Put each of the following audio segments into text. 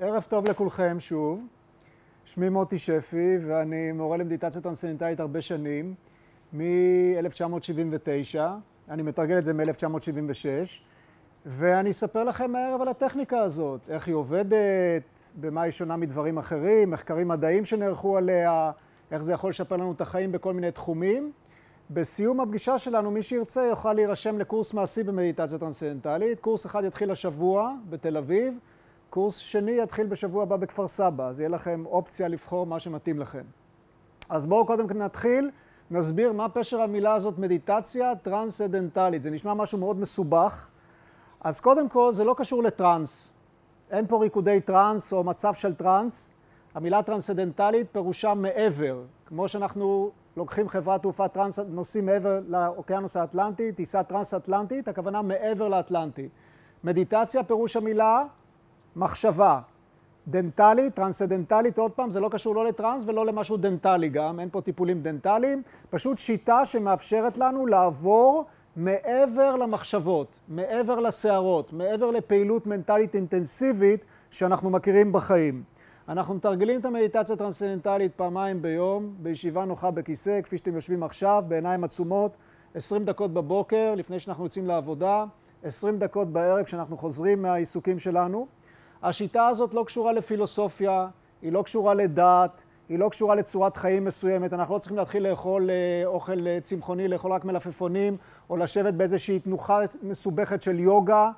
ערב טוב לכולכם שוב. שמי מוטי שפי ואני מורה למדיטציה טרנסצנדנטלית הרבה שנים, מ-1979, אני מתרגל את זה מ-1976, ואני אספר לכם הערב על הטכניקה הזאת, איך היא עובדת, במה היא שונה מדברים אחרים, מחקרים מדעיים שנערכו עליה, איך זה יכול לשפר לנו את החיים בכל מיני תחומים. בסיום הפגישה שלנו, מי שירצה יוכל להירשם לקורס מעשי במדיטציה טרנסצנדנטלית. קורס אחד יתחיל השבוע בתל אביב, קורס שני יתחיל בשבוע הבא בכפר סבא, אז יהיה לכם אופציה לבחור מה שמתאים לכם. אז בואו קודם נתחיל, נסביר מה פשר המילה הזאת מדיטציה טרנסצנדנטלית. זה נשמע משהו מאוד מסובך. אז קודם כל, זה לא קשור לטרנס. אין פה ריקודי טרנס או מצב של טרנס. המילה טרנסצנדנטלית פירושה מעבר. כמו שאנחנו לוקחים חברת תעופה טרנס, נוסעים מעבר לאוקיינוס האטלנטי, טיסה טרנס-אטלנטית, הכוונה מעבר לאטלנטי. מדיטציה, פירוש המילה, מחשבה. דנטלית, טרנסדנטלית, עוד פעם, זה לא קשור לא לטרנס ולא למשהו דנטלי גם, אין פה טיפולים דנטליים, פשוט שיטה שמאפשרת לנו לעבור מעבר למחשבות, מעבר לסערות, מעבר לפעילות מנטלית אינטנסיבית שאנחנו מכירים בחיים. אנחנו מתרגלים את המדיטציה הטרנסצנדנטלית פעמיים ביום, בישיבה נוחה בכיסא, כפי שאתם יושבים עכשיו, בעיניים עצומות, 20 דקות בבוקר, לפני שאנחנו יוצאים לעבודה, 20 דקות בערב כשאנחנו חוזרים מהעיסוקים שלנו. השיטה הזאת לא קשורה לפילוסופיה, היא לא קשורה לדת, היא לא קשורה לצורת חיים מסוימת, אנחנו לא צריכים להתחיל לאכול אה, אוכל אה, צמחוני, לאכול רק מלפפונים, או לשבת באיזושהי תנוחה מסובכת של יוגה.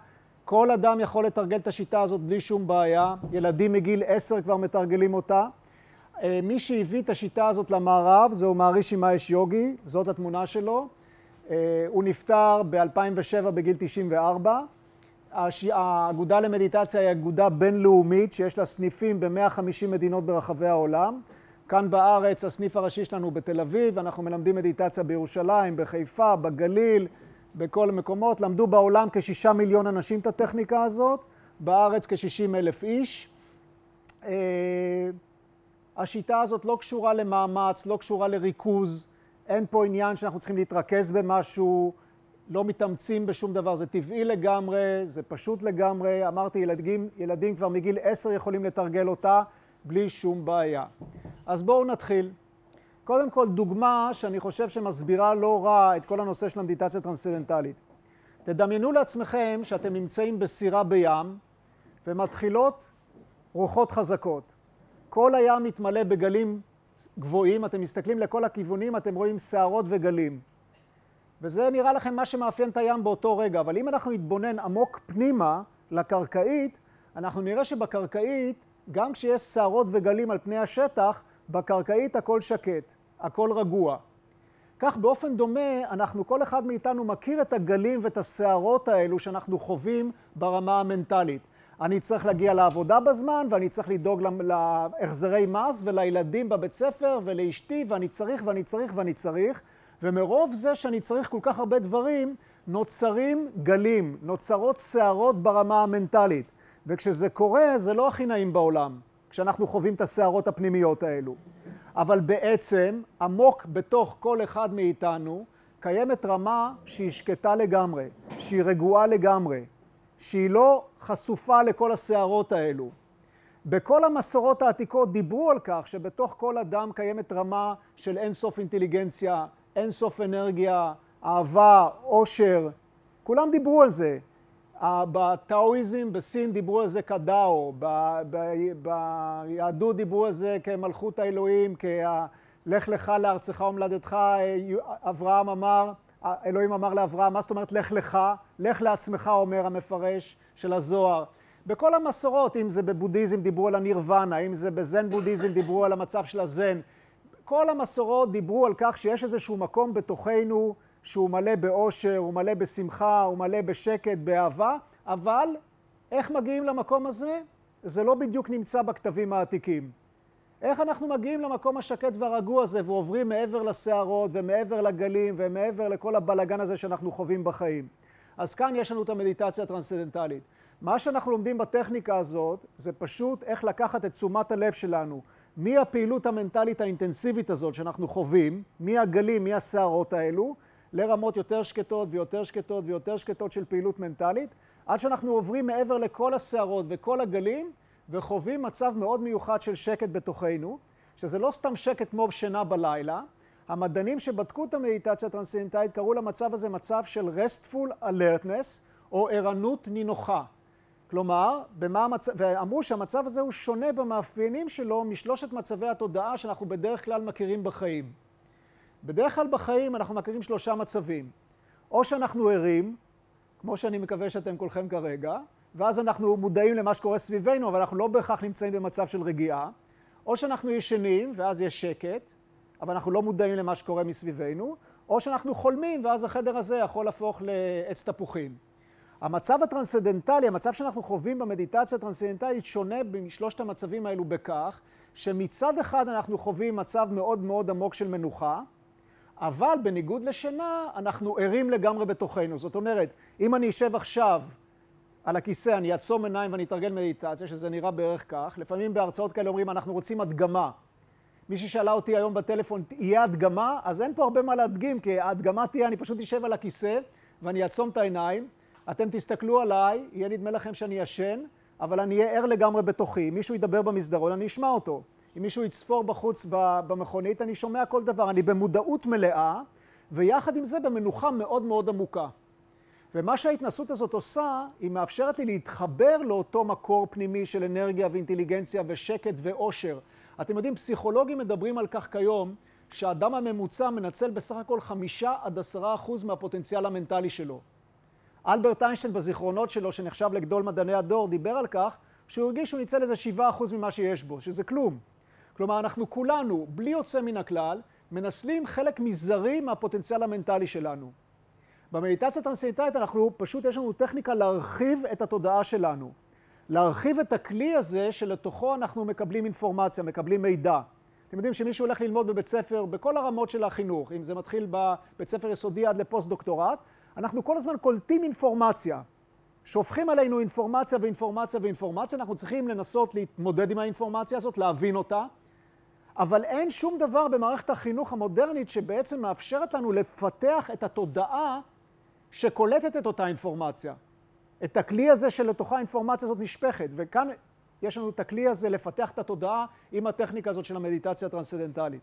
כל אדם יכול לתרגל את השיטה הזאת בלי שום בעיה. ילדים מגיל עשר כבר מתרגלים אותה. אה, מי שהביא את השיטה הזאת למערב זהו מערישי מאש יוגי, זאת התמונה שלו. הוא נפטר ב-2007 בגיל 94. האגודה למדיטציה היא אגודה בינלאומית שיש לה סניפים ב-150 מדינות ברחבי העולם. כאן בארץ הסניף הראשי שלנו בתל אביב, אנחנו מלמדים מדיטציה בירושלים, בחיפה, בגליל, בכל המקומות. למדו בעולם כשישה מיליון אנשים את הטכניקה הזאת, בארץ כ-60 אלף איש. אה, השיטה הזאת לא קשורה למאמץ, לא קשורה לריכוז, אין פה עניין שאנחנו צריכים להתרכז במשהו, לא מתאמצים בשום דבר, זה טבעי לגמרי, זה פשוט לגמרי. אמרתי, ילדים, ילדים כבר מגיל עשר יכולים לתרגל אותה בלי שום בעיה. אז בואו נתחיל. קודם כל, דוגמה שאני חושב שמסבירה לא רע את כל הנושא של המדיטציה הטרנסצנדנטלית. תדמיינו לעצמכם שאתם נמצאים בסירה בים ומתחילות רוחות חזקות. כל הים מתמלא בגלים גבוהים, אתם מסתכלים לכל הכיוונים, אתם רואים שערות וגלים. וזה נראה לכם מה שמאפיין את הים באותו רגע, אבל אם אנחנו נתבונן עמוק פנימה לקרקעית, אנחנו נראה שבקרקעית, גם כשיש שערות וגלים על פני השטח, בקרקעית הכל שקט, הכל רגוע. כך באופן דומה, אנחנו, כל אחד מאיתנו מכיר את הגלים ואת הסערות האלו שאנחנו חווים ברמה המנטלית. אני צריך להגיע לעבודה בזמן, ואני צריך לדאוג להחזרי מס ולילדים בבית ספר ולאשתי, ואני צריך ואני צריך ואני צריך. ומרוב זה שאני צריך כל כך הרבה דברים, נוצרים גלים, נוצרות סערות ברמה המנטלית. וכשזה קורה, זה לא הכי נעים בעולם, כשאנחנו חווים את הסערות הפנימיות האלו. אבל בעצם, עמוק בתוך כל אחד מאיתנו, קיימת רמה שהיא שקטה לגמרי, שהיא רגועה לגמרי, שהיא לא חשופה לכל הסערות האלו. בכל המסורות העתיקות דיברו על כך שבתוך כל אדם קיימת רמה של אינסוף אינטליגנציה, אינסוף אנרגיה, אהבה, עושר, כולם דיברו על זה. בטאואיזם בסין דיברו על זה כדאו, ביהדות דיברו על זה כמלכות האלוהים, כלך לך לארצך ומולדתך, אברהם אמר, אלוהים אמר לאברהם, מה זאת אומרת לך לך? לך לעצמך, אומר המפרש של הזוהר. בכל המסורות, אם זה בבודהיזם דיברו על הנירוונה, אם זה בזן בודהיזם דיברו על המצב של הזן, כל המסורות דיברו על כך שיש איזשהו מקום בתוכנו שהוא מלא באושר, הוא מלא בשמחה, הוא מלא בשקט, באהבה, אבל איך מגיעים למקום הזה? זה לא בדיוק נמצא בכתבים העתיקים. איך אנחנו מגיעים למקום השקט והרגוע הזה ועוברים מעבר לסערות ומעבר לגלים ומעבר לכל הבלגן הזה שאנחנו חווים בחיים? אז כאן יש לנו את המדיטציה הטרנסצנדנטלית. מה שאנחנו לומדים בטכניקה הזאת זה פשוט איך לקחת את תשומת הלב שלנו מהפעילות המנטלית האינטנסיבית הזאת שאנחנו חווים, מהגלים, מהסערות האלו, לרמות יותר שקטות ויותר שקטות ויותר שקטות של פעילות מנטלית, עד שאנחנו עוברים מעבר לכל הסערות וכל הגלים, וחווים מצב מאוד מיוחד של שקט בתוכנו, שזה לא סתם שקט כמו שינה בלילה. המדענים שבדקו את המדיטציה הטרנסצנדנטלית קראו למצב הזה מצב של restful alertness, או ערנות נינוחה. כלומר, המצ... ואמרו שהמצב הזה הוא שונה במאפיינים שלו משלושת מצבי התודעה שאנחנו בדרך כלל מכירים בחיים. בדרך כלל בחיים אנחנו מכירים שלושה מצבים. או שאנחנו ערים, כמו שאני מקווה שאתם כולכם כרגע, ואז אנחנו מודעים למה שקורה סביבנו, אבל אנחנו לא בהכרח נמצאים במצב של רגיעה. או שאנחנו ישנים, ואז יש שקט, אבל אנחנו לא מודעים למה שקורה מסביבנו, או שאנחנו חולמים, ואז החדר הזה יכול להפוך לעץ תפוחים. המצב הטרנסצדנטלי, המצב שאנחנו חווים במדיטציה הטרנסצדנטלית, שונה משלושת המצבים האלו בכך, שמצד אחד אנחנו חווים מצב מאוד מאוד עמוק של מנוחה, אבל בניגוד לשינה, אנחנו ערים לגמרי בתוכנו. זאת אומרת, אם אני אשב עכשיו על הכיסא, אני אעצום עיניים ואני אתרגל מדיטציה, שזה נראה בערך כך, לפעמים בהרצאות כאלה אומרים, אנחנו רוצים הדגמה. מישהי שאלה אותי היום בטלפון, יהיה הדגמה? אז אין פה הרבה מה להדגים, כי ההדגמה תהיה, אני פשוט אשב על הכיסא ואני אעצום את העיניים, אתם תסתכלו עליי, יהיה נדמה לכם שאני ישן, אבל אני אהיה ער לגמרי בתוכי. אם מישהו ידבר במסדרון, אני אשמע אותו. אם מישהו יצפור בחוץ במכונית, אני שומע כל דבר. אני במודעות מלאה, ויחד עם זה במנוחה מאוד מאוד עמוקה. ומה שההתנסות הזאת עושה, היא מאפשרת לי להתחבר לאותו מקור פנימי של אנרגיה ואינטליגנציה ושקט ואושר. אתם יודעים, פסיכולוגים מדברים על כך כיום, שהאדם הממוצע מנצל בסך הכל חמישה עד עשרה אחוז מהפוטנציאל המנטלי שלו. אלברט איינשטיין בזיכרונות שלו, שנחשב לגדול מדעני הדור, דיבר על כך שהוא הרגיש שהוא ניצל איזה שבעה אחוז ממה שיש בו, שזה כלום. כלומר, אנחנו כולנו, בלי יוצא מן הכלל, מנצלים חלק מזערי מהפוטנציאל המנטלי שלנו. במדיטציה טרנסצנדנטלית אנחנו, פשוט יש לנו טכניקה להרחיב את התודעה שלנו. להרחיב את הכלי הזה שלתוכו אנחנו מקבלים אינפורמציה, מקבלים מידע. אתם יודעים שמישהו הולך ללמוד בבית ספר, בכל הרמות של החינוך, אם זה מתחיל בבית ספר יסודי עד לפוסט-דוקטורט, אנחנו כל הזמן קולטים אינפורמציה. שופכים עלינו אינפורמציה ואינפורמציה ואינפורמציה, אנחנו צריכים לנסות להתמודד עם האינפורמציה הזאת, להבין אותה, אבל אין שום דבר במערכת החינוך המודרנית שבעצם מאפשרת לנו לפתח את התודעה שקולטת את אותה אינפורמציה. את הכלי הזה שלתוכה האינפורמציה הזאת נשפכת, וכאן יש לנו את הכלי הזה לפתח את התודעה עם הטכניקה הזאת של המדיטציה הטרנסצדנטלית.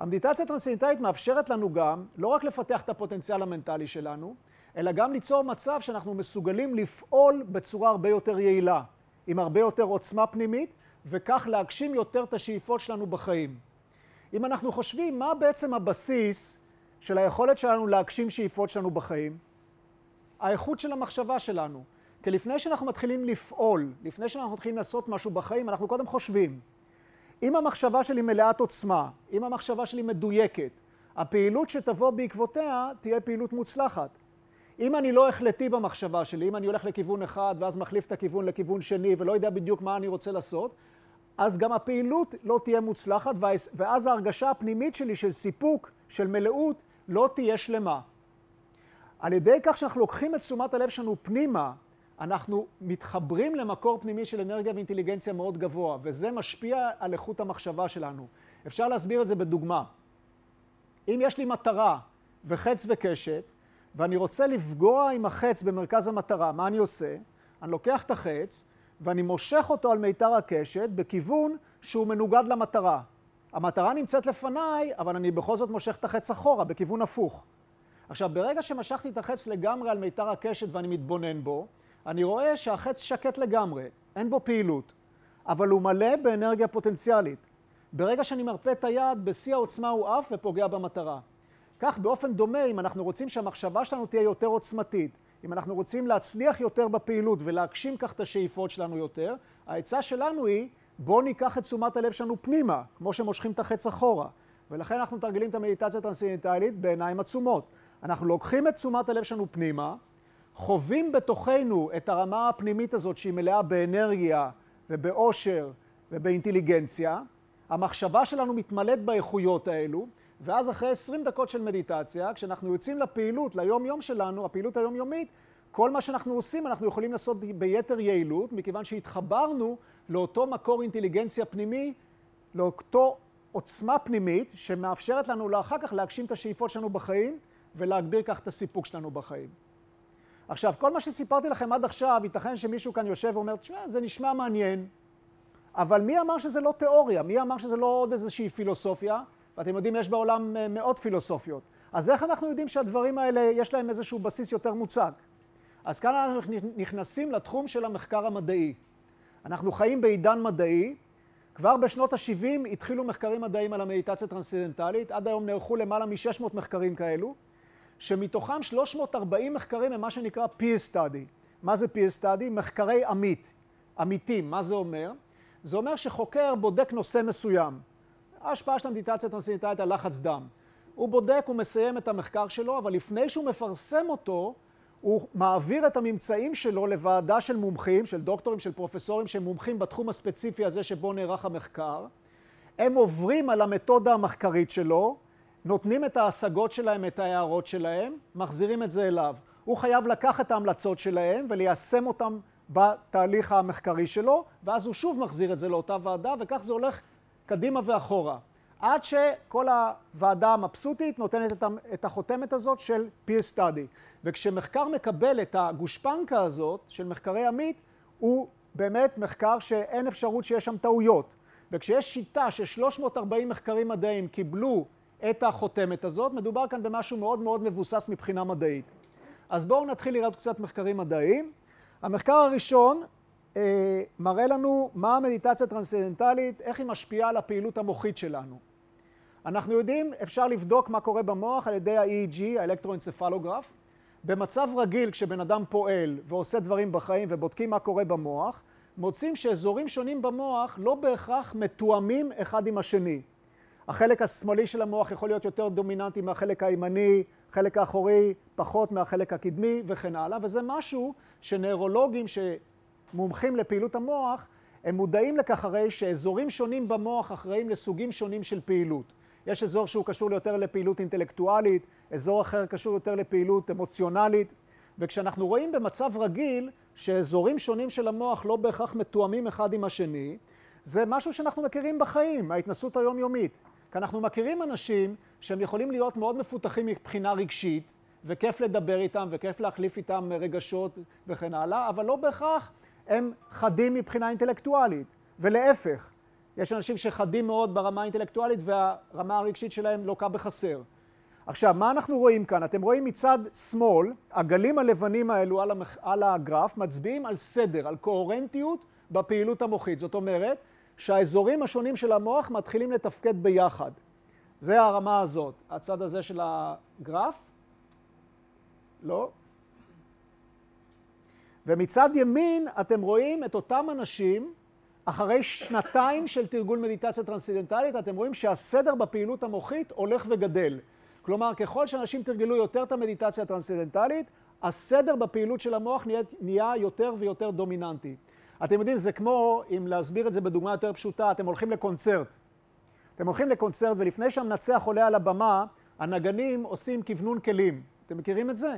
המדיטציה הטרנסצדנטלית מאפשרת לנו גם לא רק לפתח את הפוטנציאל המנטלי שלנו, אלא גם ליצור מצב שאנחנו מסוגלים לפעול בצורה הרבה יותר יעילה, עם הרבה יותר עוצמה פנימית, וכך להגשים יותר את השאיפות שלנו בחיים. אם אנחנו חושבים מה בעצם הבסיס של היכולת שלנו להגשים שאיפות שלנו בחיים, האיכות של המחשבה שלנו. כי לפני שאנחנו מתחילים לפעול, לפני שאנחנו מתחילים לעשות משהו בחיים, אנחנו קודם חושבים. אם המחשבה שלי מלאת עוצמה, אם המחשבה שלי מדויקת, הפעילות שתבוא בעקבותיה תהיה פעילות מוצלחת. אם אני לא החלטי במחשבה שלי, אם אני הולך לכיוון אחד ואז מחליף את הכיוון לכיוון שני ולא יודע בדיוק מה אני רוצה לעשות, אז גם הפעילות לא תהיה מוצלחת ואז ההרגשה הפנימית שלי של סיפוק, של מלאות, לא תהיה שלמה. על ידי כך שאנחנו לוקחים את תשומת הלב שלנו פנימה, אנחנו מתחברים למקור פנימי של אנרגיה ואינטליגנציה מאוד גבוה, וזה משפיע על איכות המחשבה שלנו. אפשר להסביר את זה בדוגמה. אם יש לי מטרה וחץ וקשת, ואני רוצה לפגוע עם החץ במרכז המטרה, מה אני עושה? אני לוקח את החץ ואני מושך אותו על מיתר הקשת בכיוון שהוא מנוגד למטרה. המטרה נמצאת לפניי, אבל אני בכל זאת מושך את החץ אחורה, בכיוון הפוך. עכשיו, ברגע שמשכתי את החץ לגמרי על מיתר הקשת ואני מתבונן בו, אני רואה שהחץ שקט לגמרי, אין בו פעילות, אבל הוא מלא באנרגיה פוטנציאלית. ברגע שאני מרפה את היד, בשיא העוצמה הוא עף ופוגע במטרה. כך באופן דומה, אם אנחנו רוצים שהמחשבה שלנו תהיה יותר עוצמתית, אם אנחנו רוצים להצליח יותר בפעילות ולהגשים כך את השאיפות שלנו יותר, העצה שלנו היא, בואו ניקח את תשומת הלב שלנו פנימה, כמו שמושכים את החץ אחורה. ולכן אנחנו מתרגלים את המדיטציה הטרנסצנדנטלית בעיניים עצומות. אנחנו לוקחים את תשומת הלב שלנו פנימה, חווים בתוכנו את הרמה הפנימית הזאת שהיא מלאה באנרגיה ובאושר ובאינטליגנציה, המחשבה שלנו מתמלאת באיכויות האלו, ואז אחרי 20 דקות של מדיטציה, כשאנחנו יוצאים לפעילות, ליום-יום שלנו, הפעילות היומיומית, כל מה שאנחנו עושים אנחנו יכולים לעשות ביתר יעילות, מכיוון שהתחברנו לאותו מקור אינטליגנציה פנימי, לאותו עוצמה פנימית, שמאפשרת לנו אחר כך להגשים את השאיפות שלנו בחיים, ולהגביר כך את הסיפוק שלנו בחיים. עכשיו, כל מה שסיפרתי לכם עד עכשיו, ייתכן שמישהו כאן יושב ואומר, תשמע, זה נשמע מעניין, אבל מי אמר שזה לא תיאוריה? מי אמר שזה לא עוד איזושהי פילוסופיה? ואתם יודעים, יש בעולם אה, מאות פילוסופיות. אז איך אנחנו יודעים שהדברים האלה, יש להם איזשהו בסיס יותר מוצק? אז כאן אנחנו נכנסים לתחום של המחקר המדעי. אנחנו חיים בעידן מדעי, כבר בשנות ה-70 התחילו מחקרים מדעיים על המדיטציה הטרנסצנדנטלית, עד היום נערכו למעלה מ-600 מחקרים כאלו, שמתוכם 340 מחקרים הם מה שנקרא peer study. מה זה peer study? מחקרי עמית, עמיתים. מה זה אומר? זה אומר שחוקר בודק נושא מסוים. ההשפעה של המדיטציה הטרנסצנדנטלית על לחץ דם. הוא בודק, הוא מסיים את המחקר שלו, אבל לפני שהוא מפרסם אותו, הוא מעביר את הממצאים שלו לוועדה של מומחים, של דוקטורים, של פרופסורים, שהם מומחים בתחום הספציפי הזה שבו נערך המחקר. הם עוברים על המתודה המחקרית שלו, נותנים את ההשגות שלהם, את ההערות שלהם, מחזירים את זה אליו. הוא חייב לקחת את ההמלצות שלהם וליישם אותם בתהליך המחקרי שלו, ואז הוא שוב מחזיר את זה לאותה ועדה, וכך זה הולך קדימה ואחורה. עד שכל הוועדה המבסוטית נותנת את החותמת הזאת של peer study. וכשמחקר מקבל את הגושפנקה הזאת של מחקרי עמית, הוא באמת מחקר שאין אפשרות שיש שם טעויות. וכשיש שיטה ש-340 מחקרים מדעיים קיבלו את החותמת הזאת, מדובר כאן במשהו מאוד מאוד מבוסס מבחינה מדעית. אז בואו נתחיל לראות קצת מחקרים מדעיים. המחקר הראשון אה, מראה לנו מה המדיטציה הטרנסצנדנטלית, איך היא משפיעה על הפעילות המוחית שלנו. אנחנו יודעים, אפשר לבדוק מה קורה במוח על ידי ה-EEG, האלקטרואנצפלוגרף. במצב רגיל, כשבן אדם פועל ועושה דברים בחיים ובודקים מה קורה במוח, מוצאים שאזורים שונים במוח לא בהכרח מתואמים אחד עם השני. החלק השמאלי של המוח יכול להיות יותר דומיננטי מהחלק הימני, חלק האחורי פחות מהחלק הקדמי וכן הלאה, וזה משהו שנוירולוגים שמומחים לפעילות המוח, הם מודעים לכך הרי שאזורים שונים במוח אחראים לסוגים שונים של פעילות. יש אזור שהוא קשור יותר לפעילות אינטלקטואלית, אזור אחר קשור יותר לפעילות אמוציונלית, וכשאנחנו רואים במצב רגיל שאזורים שונים של המוח לא בהכרח מתואמים אחד עם השני, זה משהו שאנחנו מכירים בחיים, מההתנסות היומיומית. כי אנחנו מכירים אנשים שהם יכולים להיות מאוד מפותחים מבחינה רגשית, וכיף לדבר איתם, וכיף להחליף איתם רגשות וכן הלאה, אבל לא בהכרח הם חדים מבחינה אינטלקטואלית, ולהפך. יש אנשים שחדים מאוד ברמה האינטלקטואלית והרמה הרגשית שלהם לוקה בחסר. עכשיו, מה אנחנו רואים כאן? אתם רואים מצד שמאל, הגלים הלבנים האלו על, הגרף מצביעים על סדר, על קוהרנטיות בפעילות המוחית. זאת אומרת שהאזורים השונים של המוח מתחילים לתפקד ביחד. זה הרמה הזאת, הצד הזה של הגרף. לא. ומצד ימין אתם רואים את אותם אנשים אחרי שנתיים של תרגול מדיטציה טרנסצנדנטלית, אתם רואים שהסדר בפעילות המוחית הולך וגדל. כלומר, ככל שאנשים תרגלו יותר את המדיטציה הטרנסצנדנטלית, הסדר בפעילות של המוח נהיה, נהיה יותר ויותר דומיננטי. אתם יודעים, זה כמו, אם להסביר את זה בדוגמה יותר פשוטה, אתם הולכים לקונצרט. אתם הולכים לקונצרט, ולפני שהמנצח עולה על הבמה, הנגנים עושים כוונון כלים. אתם מכירים את זה?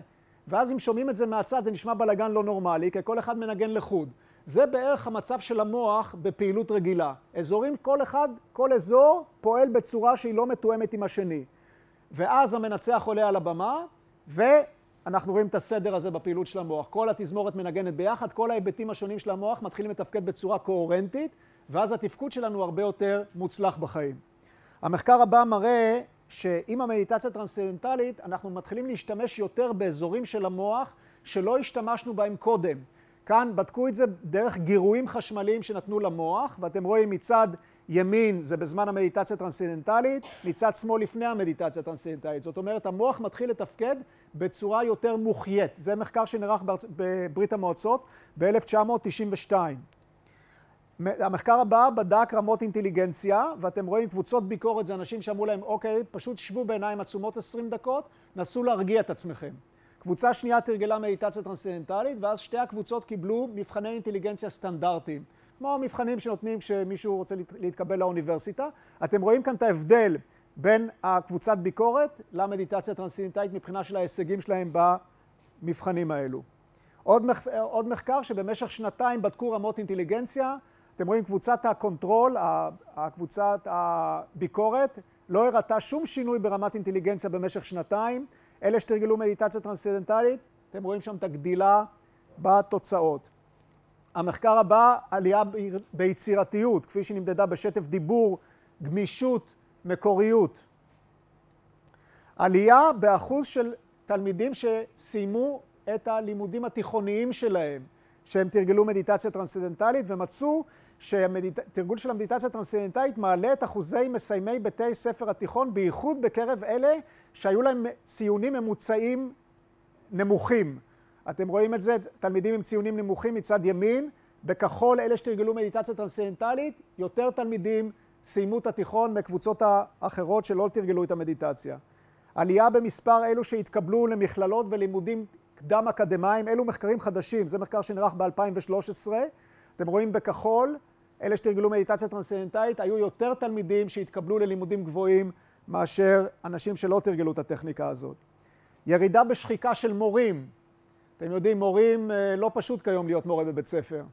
ואז אם שומעים את זה מהצד, זה נשמע בלאגן לא נורמלי, כי כל אחד מנגן לחוד. זה בערך המצב של המוח בפעילות רגילה. אזורים, כל אחד, כל אזור פועל בצורה שהיא לא מתואמת עם השני. ואז המנצח עולה על הבמה, ואנחנו רואים את הסדר הזה בפעילות של המוח. כל התזמורת מנגנת ביחד, כל ההיבטים השונים של המוח מתחילים לתפקד בצורה קוהרנטית, ואז התפקוד שלנו הרבה יותר מוצלח בחיים. המחקר הבא מראה שעם המדיטציה הטרנסצנדנטלית אנחנו מתחילים להשתמש יותר באזורים של המוח שלא השתמשנו בהם קודם. כאן בדקו את זה דרך גירויים חשמליים שנתנו למוח, ואתם רואים מצד ימין זה בזמן המדיטציה הטרנסצנדנטלית, מצד שמאל לפני המדיטציה הטרנסצנדנטלית. זאת אומרת, המוח מתחיל לתפקד בצורה יותר מוחיית. זה מחקר שנערך בארצ... בברית המועצות ב-1992. המחקר הבא בדק רמות אינטליגנציה, ואתם רואים קבוצות ביקורת, זה אנשים שאמרו להם, אוקיי, פשוט שבו בעיניים עצומות 20 דקות, נסו להרגיע את עצמכם. קבוצה שנייה תרגלה מדיטציה טרנסצנדנטלית, ואז שתי הקבוצות קיבלו מבחני אינטליגנציה סטנדרטיים. כמו המבחנים שנותנים כשמישהו רוצה להתקבל לאוניברסיטה. אתם רואים כאן את ההבדל בין הקבוצת ביקורת למדיטציה הטרנסצנדנטלית מבחינה של ההישגים שלהם במבחנים האלו. עוד, מח... עוד מחקר שבמשך שנתיים בדקו רמות אינטליגנציה, אתם רואים קבוצת ה control, הקבוצת הביקורת, לא הראתה שום שינוי ברמת אינטליגנציה במשך שנתיים. אלה שתרגלו מדיטציה טרנסצנדנטלית, אתם רואים שם את הגדילה בתוצאות. המחקר הבא, עלייה ביצירתיות, כפי שהיא נמדדה בשטף דיבור, גמישות, מקוריות. עלייה באחוז של תלמידים שסיימו את הלימודים התיכוניים שלהם, שהם תרגלו מדיטציה טרנסצנדנטלית ומצאו שהתרגול של המדיטציה הטרנסצנדנטלית מעלה את אחוזי מסיימי בתי ספר התיכון, בייחוד בקרב אלה שהיו להם ציונים ממוצעים נמוכים. אתם רואים את זה, תלמידים עם ציונים נמוכים מצד ימין, בכחול אלה שתרגלו מדיטציה טרנסצנדנטלית, יותר תלמידים סיימו את התיכון מקבוצות האחרות שלא תרגלו את המדיטציה. עלייה במספר אלו שהתקבלו למכללות ולימודים קדם אקדמיים, אלו מחקרים חדשים, זה מחקר שנערך ב-2013, אתם רואים בכחול, אלה שתרגלו מדיטציה טרנסצנדנטלית, היו יותר תלמידים שהתקבלו ללימודים גבוהים מאשר אנשים שלא תרגלו את הטכניקה הזאת. ירידה בשחיקה של מורים, אתם יודעים, מורים, אה, לא פשוט כיום להיות מורה בבית ספר.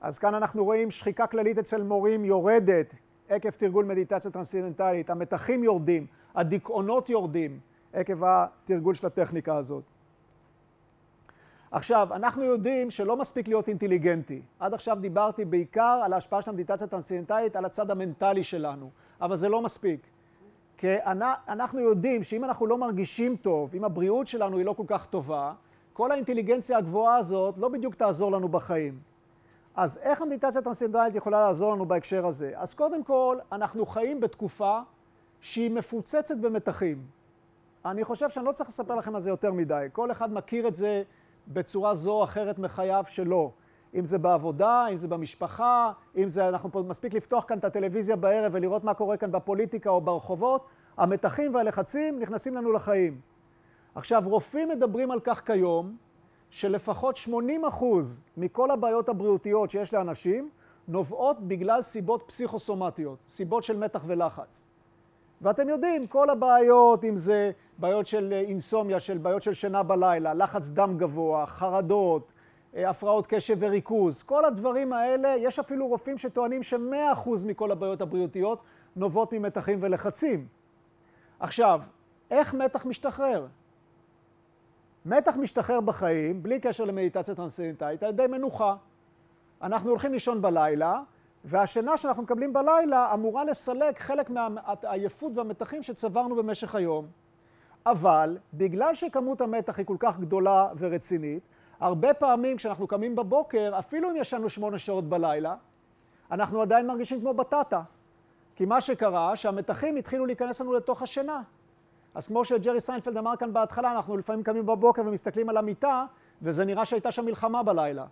אז כאן אנחנו רואים שחיקה כללית אצל מורים יורדת עקב תרגול מדיטציה טרנסצנדנטלית, המתחים יורדים, הדיכאונות יורדים עקב התרגול של הטכניקה הזאת. עכשיו, אנחנו יודעים שלא מספיק להיות אינטליגנטי. עד עכשיו דיברתי בעיקר על ההשפעה של המדיטציה הטרנסצנדנטלית על הצד המנטלי שלנו, אבל זה לא מספיק. כי אנחנו יודעים שאם אנחנו לא מרגישים טוב, אם הבריאות שלנו היא לא כל כך טובה, כל האינטליגנציה הגבוהה הזאת לא בדיוק תעזור לנו בחיים. אז איך המדיטציה הטרנסצנדנטלית יכולה לעזור לנו בהקשר הזה? אז קודם כל, אנחנו חיים בתקופה שהיא מפוצצת במתחים. אני חושב שאני לא צריך לספר לכם על זה יותר מדי. כל אחד מכיר את זה בצורה זו או אחרת מחייו שלו. אם זה בעבודה, אם זה במשפחה, אם זה, אנחנו פה מספיק לפתוח כאן את הטלוויזיה בערב ולראות מה קורה כאן בפוליטיקה או ברחובות, המתחים והלחצים נכנסים לנו לחיים. עכשיו, רופאים מדברים על כך כיום, שלפחות 80 אחוז מכל הבעיות הבריאותיות שיש לאנשים, נובעות בגלל סיבות פסיכוסומטיות, סיבות של מתח ולחץ. ואתם יודעים, כל הבעיות, אם זה בעיות של אינסומיה, של בעיות של שינה בלילה, לחץ דם גבוה, חרדות, אה, הפרעות קשב וריכוז, כל הדברים האלה, יש אפילו רופאים שטוענים ש-100% מכל הבעיות הבריאותיות נובעות ממתחים ולחצים. עכשיו, איך מתח משתחרר? מתח משתחרר בחיים, בלי קשר למדיטציה טרנסצנדנטלית, על ידי מנוחה. אנחנו הולכים לישון בלילה, והשינה שאנחנו מקבלים בלילה אמורה לסלק חלק מהעייפות והמתחים שצברנו במשך היום. אבל בגלל שכמות המתח היא כל כך גדולה ורצינית, הרבה פעמים כשאנחנו קמים בבוקר, אפילו אם ישנו שמונה שעות בלילה, אנחנו עדיין מרגישים כמו בטטה. כי מה שקרה, שהמתחים התחילו להיכנס לנו לתוך השינה. אז כמו שג'רי סיינפלד אמר כאן בהתחלה, אנחנו לפעמים קמים בבוקר ומסתכלים על המיטה, וזה נראה שהייתה שם מלחמה בלילה.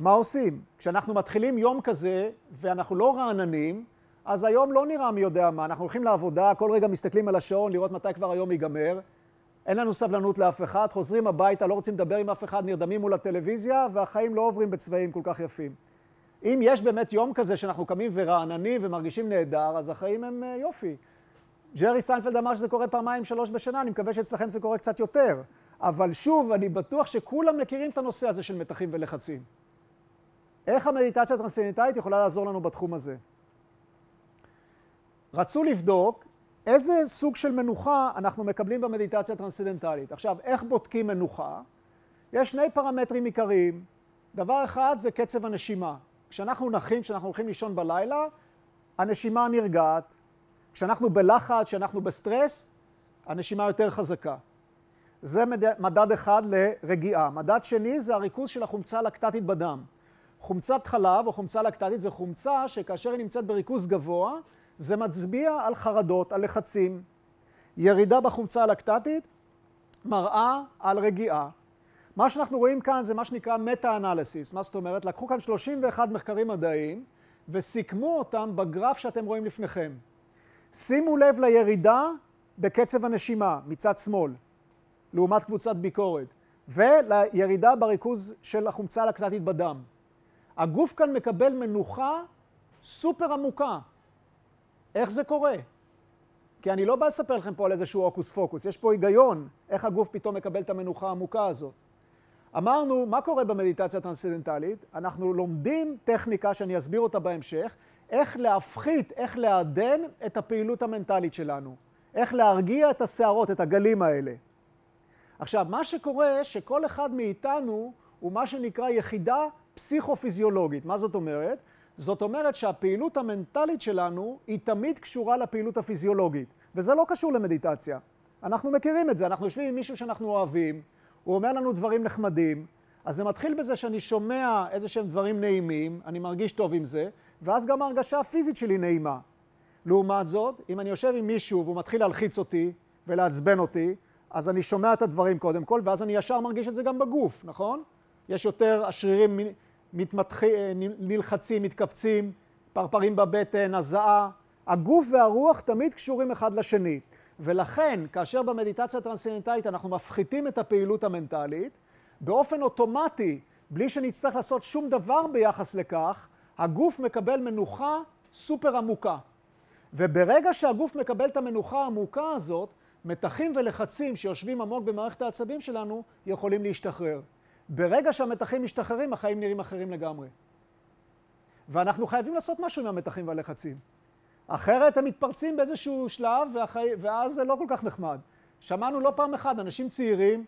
מה עושים? כשאנחנו מתחילים יום כזה, ואנחנו לא רעננים, אז היום לא נראה מי יודע מה. אנחנו הולכים לעבודה, כל רגע מסתכלים על השעון, לראות מתי כבר היום ייגמר. אין לנו סבלנות לאף אחד, חוזרים הביתה, לא רוצים לדבר עם אף אחד, נרדמים מול הטלוויזיה, והחיים לא עוברים בצבעים כל כך יפים. אם יש באמת יום כזה שאנחנו קמים ורעננים ומרגישים נהדר, אז החיים הם אה, יופי. ג'רי סיינפלד אמר שזה קורה פעמיים שלוש בשנה, אני מקווה שאצלכם זה קורה קצת יותר. אבל שוב, אני בטוח שכולם מכירים את הנושא הזה של מתחים ולחצים. איך המדיטציה הטרנסצנדנטלית יכולה לעזור לנו בתחום הזה? רצו לבדוק איזה סוג של מנוחה אנחנו מקבלים במדיטציה הטרנסצנדנטלית. עכשיו, איך בודקים מנוחה? יש שני פרמטרים עיקריים. דבר אחד זה קצב הנשימה. כשאנחנו נחים, כשאנחנו הולכים לישון בלילה, הנשימה נרגעת. כשאנחנו בלחץ, כשאנחנו בסטרס, הנשימה יותר חזקה. זה מדד אחד לרגיעה. מדד שני זה הריכוז של החומצה הלקטטית בדם. חומצת חלב או חומצה לקטטית זה חומצה שכאשר היא נמצאת בריכוז גבוה, זה מצביע על חרדות, על לחצים. ירידה בחומצה הלקטטית מראה על רגיעה. מה שאנחנו רואים כאן זה מה שנקרא מטה-אנליסיס. מה זאת אומרת? לקחו כאן 31 מחקרים מדעיים וסיכמו אותם בגרף שאתם רואים לפניכם. שימו לב לירידה בקצב הנשימה מצד שמאל, לעומת קבוצת ביקורת, ולירידה בריכוז של החומצה הלקטטית בדם. הגוף כאן מקבל מנוחה סופר עמוקה. איך זה קורה? כי אני לא בא לספר לכם פה על איזשהו הוקוס פוקוס, יש פה היגיון, איך הגוף פתאום מקבל את המנוחה העמוקה הזאת. אמרנו, מה קורה במדיטציה הטרנסצנדנטלית? אנחנו לומדים טכניקה שאני אסביר אותה בהמשך, איך להפחית, איך לעדן את הפעילות המנטלית שלנו. איך להרגיע את הסערות, את הגלים האלה. עכשיו, מה שקורה, שכל אחד מאיתנו הוא מה שנקרא יחידה פסיכופיזיולוגית. מה זאת אומרת? זאת אומרת שהפעילות המנטלית שלנו היא תמיד קשורה לפעילות הפיזיולוגית, וזה לא קשור למדיטציה. אנחנו מכירים את זה, אנחנו יושבים עם מישהו שאנחנו אוהבים, הוא אומר לנו דברים נחמדים, אז זה מתחיל בזה שאני שומע איזה שהם דברים נעימים, אני מרגיש טוב עם זה, ואז גם ההרגשה הפיזית שלי נעימה. לעומת זאת, אם אני יושב עם מישהו והוא מתחיל להלחיץ אותי ולעצבן אותי, אז אני שומע את הדברים קודם כל, ואז אני ישר מרגיש את זה גם בגוף, נכון? יש יותר, השרירים מתמתחים, נלחצים, מתכווצים, פרפרים בבטן, הזעה. הגוף והרוח תמיד קשורים אחד לשני. ולכן, כאשר במדיטציה הטרנסצנדנטלית אנחנו מפחיתים את הפעילות המנטלית, באופן אוטומטי, בלי שנצטרך לעשות שום דבר ביחס לכך, הגוף מקבל מנוחה סופר עמוקה. וברגע שהגוף מקבל את המנוחה העמוקה הזאת, מתחים ולחצים שיושבים עמוק במערכת העצבים שלנו יכולים להשתחרר. ברגע שהמתחים משתחררים, החיים נראים אחרים לגמרי. ואנחנו חייבים לעשות משהו עם המתחים והלחצים. אחרת הם מתפרצים באיזשהו שלב, והחי... ואז זה לא כל כך נחמד. שמענו לא פעם אחת, אנשים צעירים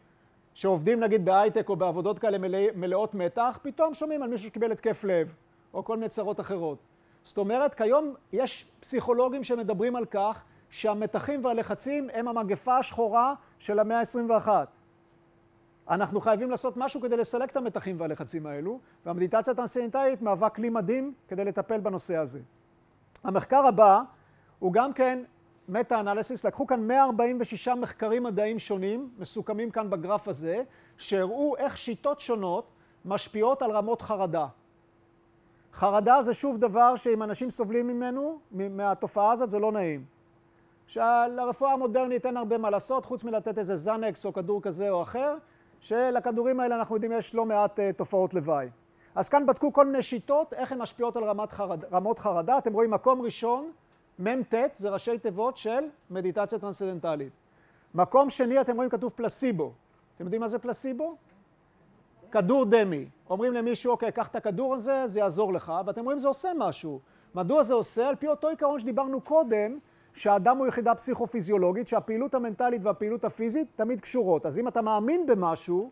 שעובדים נגיד בהייטק או בעבודות כאלה מלא... מלאות מתח, פתאום שומעים על מישהו שקיבל התקף לב, או כל מיני צרות אחרות. זאת אומרת, כיום יש פסיכולוגים שמדברים על כך שהמתחים והלחצים הם המגפה השחורה של המאה ה-21. אנחנו חייבים לעשות משהו כדי לסלק את המתחים והלחצים האלו, והמדיטציה הטרנסצנדנטלית מהווה כלי מדהים כדי לטפל בנושא הזה. המחקר הבא הוא גם כן מטה-אנליסיס, לקחו כאן 146 מחקרים מדעיים שונים, מסוכמים כאן בגרף הזה, שהראו איך שיטות שונות משפיעות על רמות חרדה. חרדה זה שוב דבר שאם אנשים סובלים ממנו, מהתופעה הזאת, זה לא נעים. שלרפואה המודרנית אין הרבה מה לעשות, חוץ מלתת איזה זנקס או כדור כזה או אחר, שלכדורים האלה אנחנו יודעים יש לא מעט uh, תופעות לוואי. אז כאן בדקו כל מיני שיטות, איך הן משפיעות על רמת חרד, רמות חרדה. אתם רואים מקום ראשון, מ"ט, זה ראשי תיבות של מדיטציה טרנסצנדנטלית. מקום שני, אתם רואים כתוב פלסיבו. אתם יודעים מה זה פלסיבו? כדור דמי. אומרים למישהו, אוקיי, קח את הכדור הזה, זה יעזור לך, ואתם רואים זה עושה משהו. מדוע זה עושה? על פי אותו עיקרון שדיברנו קודם, שהאדם הוא יחידה פסיכופיזיולוגית, שהפעילות המנטלית והפעילות הפיזית תמיד קשורות. אז אם אתה מאמין במשהו,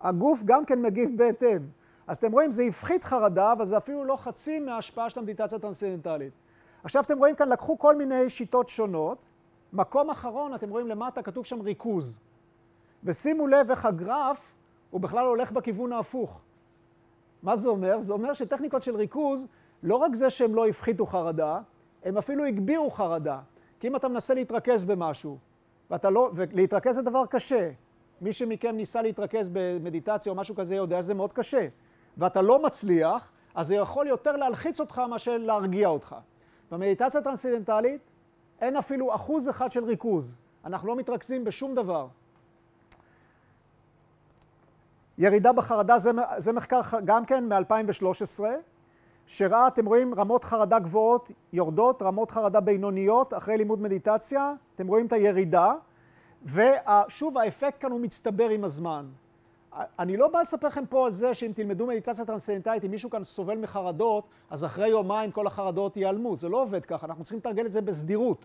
הגוף גם כן מגיב בהתאם. אז אתם רואים, זה הפחית חרדה, אבל זה אפילו לא חצי מההשפעה של המדיטציה הטרנסצנדנטלית. עכשיו אתם רואים כאן, לקחו כל מיני שיטות שונות. מקום אחרון, אתם רואים למטה, כתוב שם ריכוז. ושימו לב איך הגרף, הוא בכלל הולך בכיוון ההפוך. מה זה אומר? זה אומר שטכניקות של ריכוז, לא רק זה שהם לא הפחיתו חרדה, הם אפילו הגבירו חרדה. כי אם אתה מנסה להתרכז במשהו, ואתה לא, ולהתרכז זה דבר קשה. מי שמכם ניסה להתרכז במדיטציה או משהו כזה יודע שזה מאוד קשה. ואתה לא מצליח, אז זה יכול יותר להלחיץ אותך מאשר להרגיע אותך. במדיטציה טרנסצנדנטלית אין אפילו אחוז אחד של ריכוז. אנחנו לא מתרכזים בשום דבר. ירידה בחרדה זה, זה מחקר גם כן מ-2013. שראה, אתם רואים, רמות חרדה גבוהות יורדות, רמות חרדה בינוניות, אחרי לימוד מדיטציה, אתם רואים את הירידה, ושוב, האפקט כאן הוא מצטבר עם הזמן. אני לא בא לספר לכם פה על זה שאם תלמדו מדיטציה טרנסצנדנטלית, אם מישהו כאן סובל מחרדות, אז אחרי יומיים כל החרדות ייעלמו. זה לא עובד ככה, אנחנו צריכים לתרגל את זה בסדירות.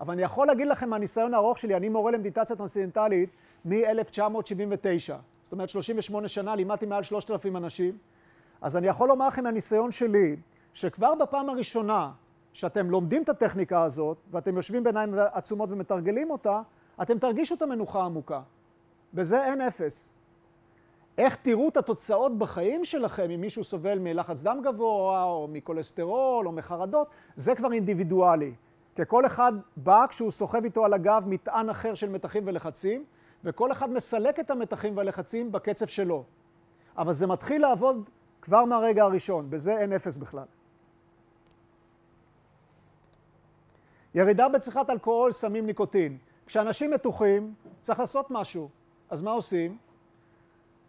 אבל אני יכול להגיד לכם מהניסיון הארוך שלי, אני מורה למדיטציה טרנסצנדנטלית מ-1979. זאת אומרת, 38 שנה, לימדתי מעל 3,000 אנשים. אז אני יכול לומר לכם מהניסיון שלי, שכבר בפעם הראשונה שאתם לומדים את הטכניקה הזאת, ואתם יושבים בעיניים עצומות ומתרגלים אותה, אתם תרגישו את המנוחה העמוקה. בזה אין אפס. איך תראו את התוצאות בחיים שלכם, אם מישהו סובל מלחץ דם גבוה, או מכולסטרול, או מחרדות, זה כבר אינדיבידואלי. כי כל אחד בא כשהוא סוחב איתו על הגב מטען אחר של מתחים ולחצים, וכל אחד מסלק את המתחים והלחצים בקצב שלו. אבל זה מתחיל לעבוד כבר מהרגע הראשון, בזה אין אפס בכלל. ירידה בצריכת אלכוהול, סמים, ניקוטין. כשאנשים מתוחים, צריך לעשות משהו. אז מה עושים?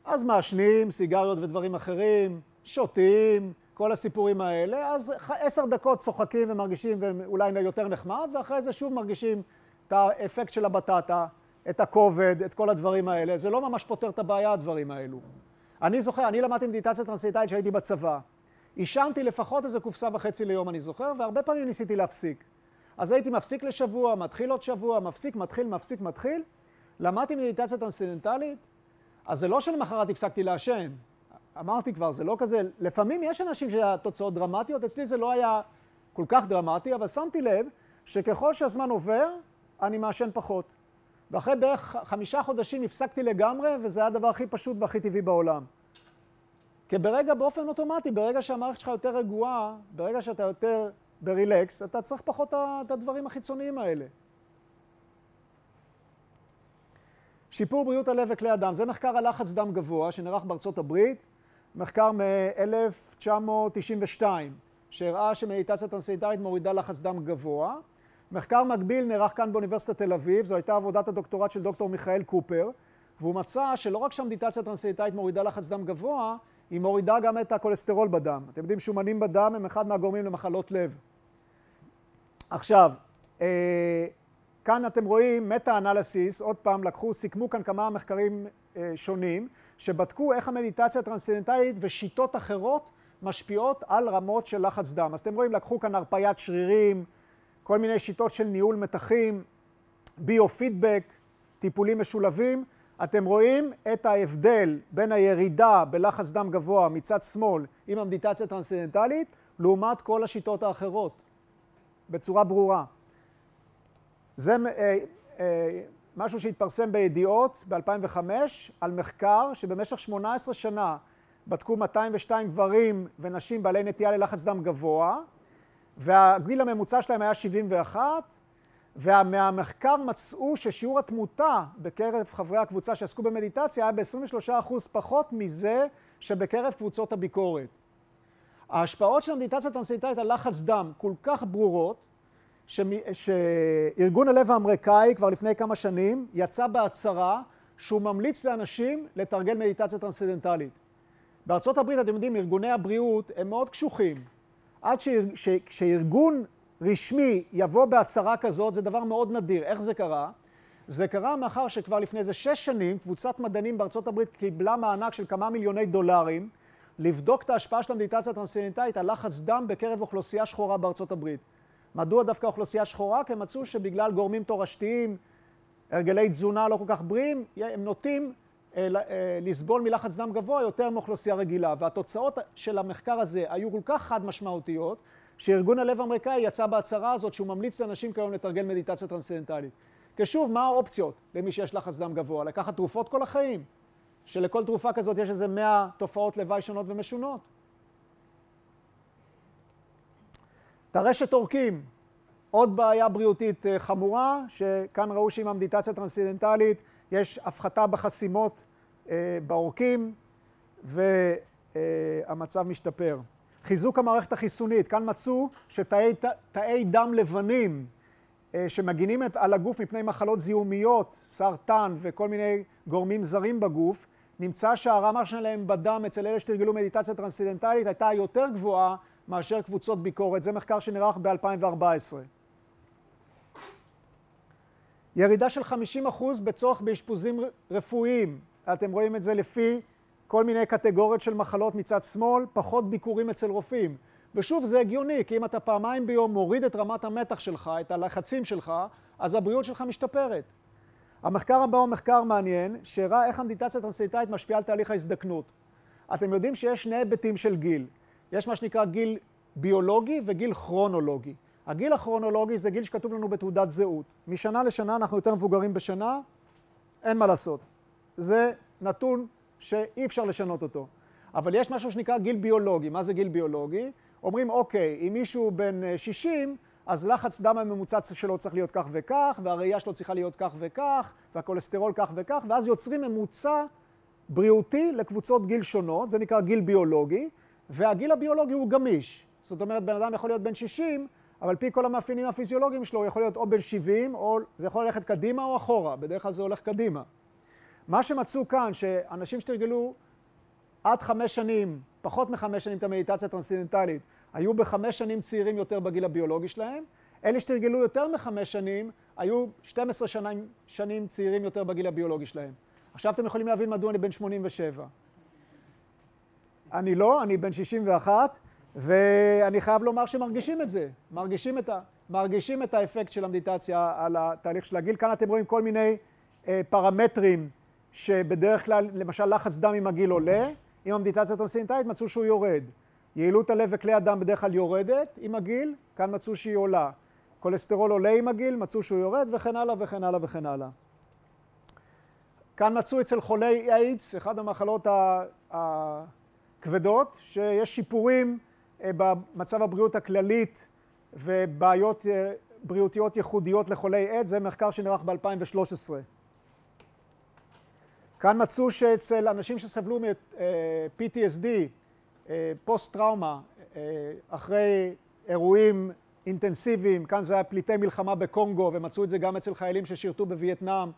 אז מעשנים, סיגריות ודברים אחרים, שותים, כל הסיפורים האלה, אז עשר דקות צוחקים ומרגישים ואולי יותר נחמד, ואחרי זה שוב מרגישים את האפקט של הבטטה, את הכובד, את כל הדברים האלה. זה לא ממש פותר את הבעיה, הדברים האלו. אני זוכר, אני למדתי מדיטציה טרנסליטאית כשהייתי בצבא. עישנתי לפחות איזה קופסה וחצי ליום, אני זוכר, והרבה פעמים ניסיתי להפסיק. אז הייתי מפסיק לשבוע, מתחיל עוד שבוע, מפסיק, מתחיל, מפסיק, מתחיל. למדתי מדיטציה טרנסצנדנטלית, אז זה לא שלמחרת הפסקתי לעשן. אמרתי כבר, זה לא כזה, לפעמים יש אנשים שהתוצאות דרמטיות, אצלי זה לא היה כל כך דרמטי, אבל שמתי לב שככל שהזמן עובר, אני מעשן פחות. ואחרי בערך חמישה חודשים הפסקתי לגמרי, וזה היה הדבר הכי פשוט והכי טבעי בעולם. כי ברגע, באופן אוטומטי, ברגע שהמערכת שלך יותר רגועה, ברגע שאתה יותר ברילקס, אתה צריך פחות את הדברים החיצוניים האלה. שיפור בריאות הלב וכלי הדם, זה מחקר על לחץ דם גבוה שנערך בארצות הברית, מחקר מ-1992, שהראה שמדיטציה טרנסליטרית מורידה לחץ דם גבוה. מחקר מקביל נערך כאן באוניברסיטת תל אביב, זו הייתה עבודת הדוקטורט של דוקטור מיכאל קופר, והוא מצא שלא רק שהמדיטציה טרנסליטרית מורידה לחץ דם גבוה, היא מורידה גם את הכולסטרול בדם. אתם יודעים, שומנים בדם הם אחד מהגורמים למחלות לב. עכשיו, אה, כאן אתם רואים מטה-אנליסיס, עוד פעם, לקחו, סיכמו כאן כמה מחקרים אה, שונים, שבדקו איך המדיטציה הטרנסצנדנטלית ושיטות אחרות משפיעות על רמות של לחץ דם. אז אתם רואים, לקחו כאן הרפיית שרירים, כל מיני שיטות של ניהול מתחים, ביו-פידבק, טיפולים משולבים. אתם רואים את ההבדל בין הירידה בלחץ דם גבוה מצד שמאל עם המדיטציה הטרנסצנדנטלית, לעומת כל השיטות האחרות, בצורה ברורה. זה אה, אה, משהו שהתפרסם בידיעות ב-2005 על מחקר שבמשך 18 שנה בדקו 202 גברים ונשים בעלי נטייה ללחץ דם גבוה, והגיל הממוצע שלהם היה 71, ומהמחקר מצאו ששיעור התמותה בקרב חברי הקבוצה שעסקו במדיטציה היה ב-23% פחות מזה שבקרב קבוצות הביקורת. ההשפעות של המדיטציה הטרנסליטאית על לחץ דם כל כך ברורות, שארגון הלב האמריקאי כבר לפני כמה שנים יצא בהצהרה שהוא ממליץ לאנשים לתרגל מדיטציה טרנסצנדנטלית. בארצות הברית, אתם יודעים, ארגוני הבריאות הם מאוד קשוחים. עד שארגון רשמי יבוא בהצהרה כזאת, זה דבר מאוד נדיר. איך זה קרה? זה קרה מאחר שכבר לפני איזה שש שנים, קבוצת מדענים בארצות הברית קיבלה מענק של כמה מיליוני דולרים לבדוק את ההשפעה של המדיטציה הטרנסצנדנטלית על לחץ דם בקרב אוכלוסייה שחורה בארצות הברית. מדוע דווקא אוכלוסייה שחורה? כי הם מצאו שבגלל גורמים תורשתיים, הרגלי תזונה לא כל כך בריאים, הם נוטים לסבול מלחץ דם גבוה יותר מאוכלוסייה רגילה. והתוצאות של המחקר הזה היו כל כך חד משמעותיות, שארגון הלב האמריקאי יצא בהצהרה הזאת שהוא ממליץ לאנשים כיום לתרגל מדיטציה טרנסצנדנטלית. כי שוב, מה האופציות למי שיש לחץ דם גבוה? לקחת תרופות כל החיים? שלכל תרופה כזאת יש איזה 100 תופעות לוואי שונות ומשונות. טרשת עורקים, עוד בעיה בריאותית אה, חמורה, שכאן ראו שעם המדיטציה הטרנסצנדנטלית יש הפחתה בחסימות אה, בעורקים והמצב משתפר. חיזוק המערכת החיסונית, כאן מצאו שתאי דם לבנים אה, שמגינים על הגוף מפני מחלות זיהומיות, סרטן וכל מיני גורמים זרים בגוף, נמצא שהרמה שלהם בדם אצל אלה שתרגלו מדיטציה טרנסצנדנטלית הייתה יותר גבוהה מאשר קבוצות ביקורת. זה מחקר שנערך ב-2014. ירידה של 50% בצורך באשפוזים רפואיים. אתם רואים את זה לפי כל מיני קטגוריות של מחלות מצד שמאל, פחות ביקורים אצל רופאים. ושוב, זה הגיוני, כי אם אתה פעמיים ביום מוריד את רמת המתח שלך, את הלחצים שלך, אז הבריאות שלך משתפרת. המחקר הבא הוא מחקר מעניין, שהראה איך המדיטציה הטרנסליטאית משפיעה על תהליך ההזדקנות. אתם יודעים שיש שני היבטים של גיל. יש מה שנקרא גיל ביולוגי וגיל כרונולוגי. הגיל הכרונולוגי זה גיל שכתוב לנו בתעודת זהות. משנה לשנה אנחנו יותר מבוגרים בשנה, אין מה לעשות. זה נתון שאי אפשר לשנות אותו. אבל יש משהו שנקרא גיל ביולוגי. מה זה גיל ביולוגי? אומרים, אוקיי, אם מישהו בן 60, אה, אז לחץ דם הממוצע שלו צריך להיות כך וכך, והראייה שלו צריכה להיות כך וכך, והכולסטרול כך וכך, ואז יוצרים ממוצע בריאותי לקבוצות גיל שונות, זה נקרא גיל ביולוגי, והגיל הביולוגי הוא גמיש. זאת אומרת, בן אדם יכול להיות בן 60, אבל פי כל המאפיינים הפיזיולוגיים שלו הוא יכול להיות או בן 70, או זה יכול ללכת קדימה או אחורה, בדרך כלל זה הולך קדימה. מה שמצאו כאן, שאנשים שתרגלו עד חמש שנים, פחות מחמש שנים את המדיטציה הטרנסצנדנטלית, היו בחמש שנים צעירים יותר בגיל הביולוגי שלהם. אלה שתרגלו יותר מחמש שנים, היו 12 שנים, שנים צעירים יותר בגיל הביולוגי שלהם. עכשיו אתם יכולים להבין מדוע אני בן 87. אני לא, אני בן 61, ואני חייב לומר שמרגישים את זה, מרגישים את, ה, מרגישים את האפקט של המדיטציה על התהליך של הגיל. כאן אתם רואים כל מיני אה, פרמטרים שבדרך כלל, למשל לחץ דם עם הגיל עולה, עם המדיטציה הטרנסצנדנטלית מצאו שהוא יורד. יעילות הלב וכלי הדם בדרך כלל יורדת עם הגיל, כאן מצאו שהיא עולה. כולסטרול עולה עם הגיל, מצאו שהוא יורד, וכן הלאה וכן הלאה וכן הלאה. כאן מצאו אצל חולי איידס, אחת המחלות הכבדות, שיש שיפורים במצב הבריאות הכללית ובעיות אה, בריאותיות ייחודיות לחולי איידס, זה מחקר שנערך ב-2013. כאן מצאו שאצל אנשים שסבלו מ-PTSD, אה, פוסט-טראומה, אחרי אירועים אינטנסיביים, כאן זה היה פליטי מלחמה בקונגו, ומצאו את זה גם אצל חיילים ששירתו בווייטנאם,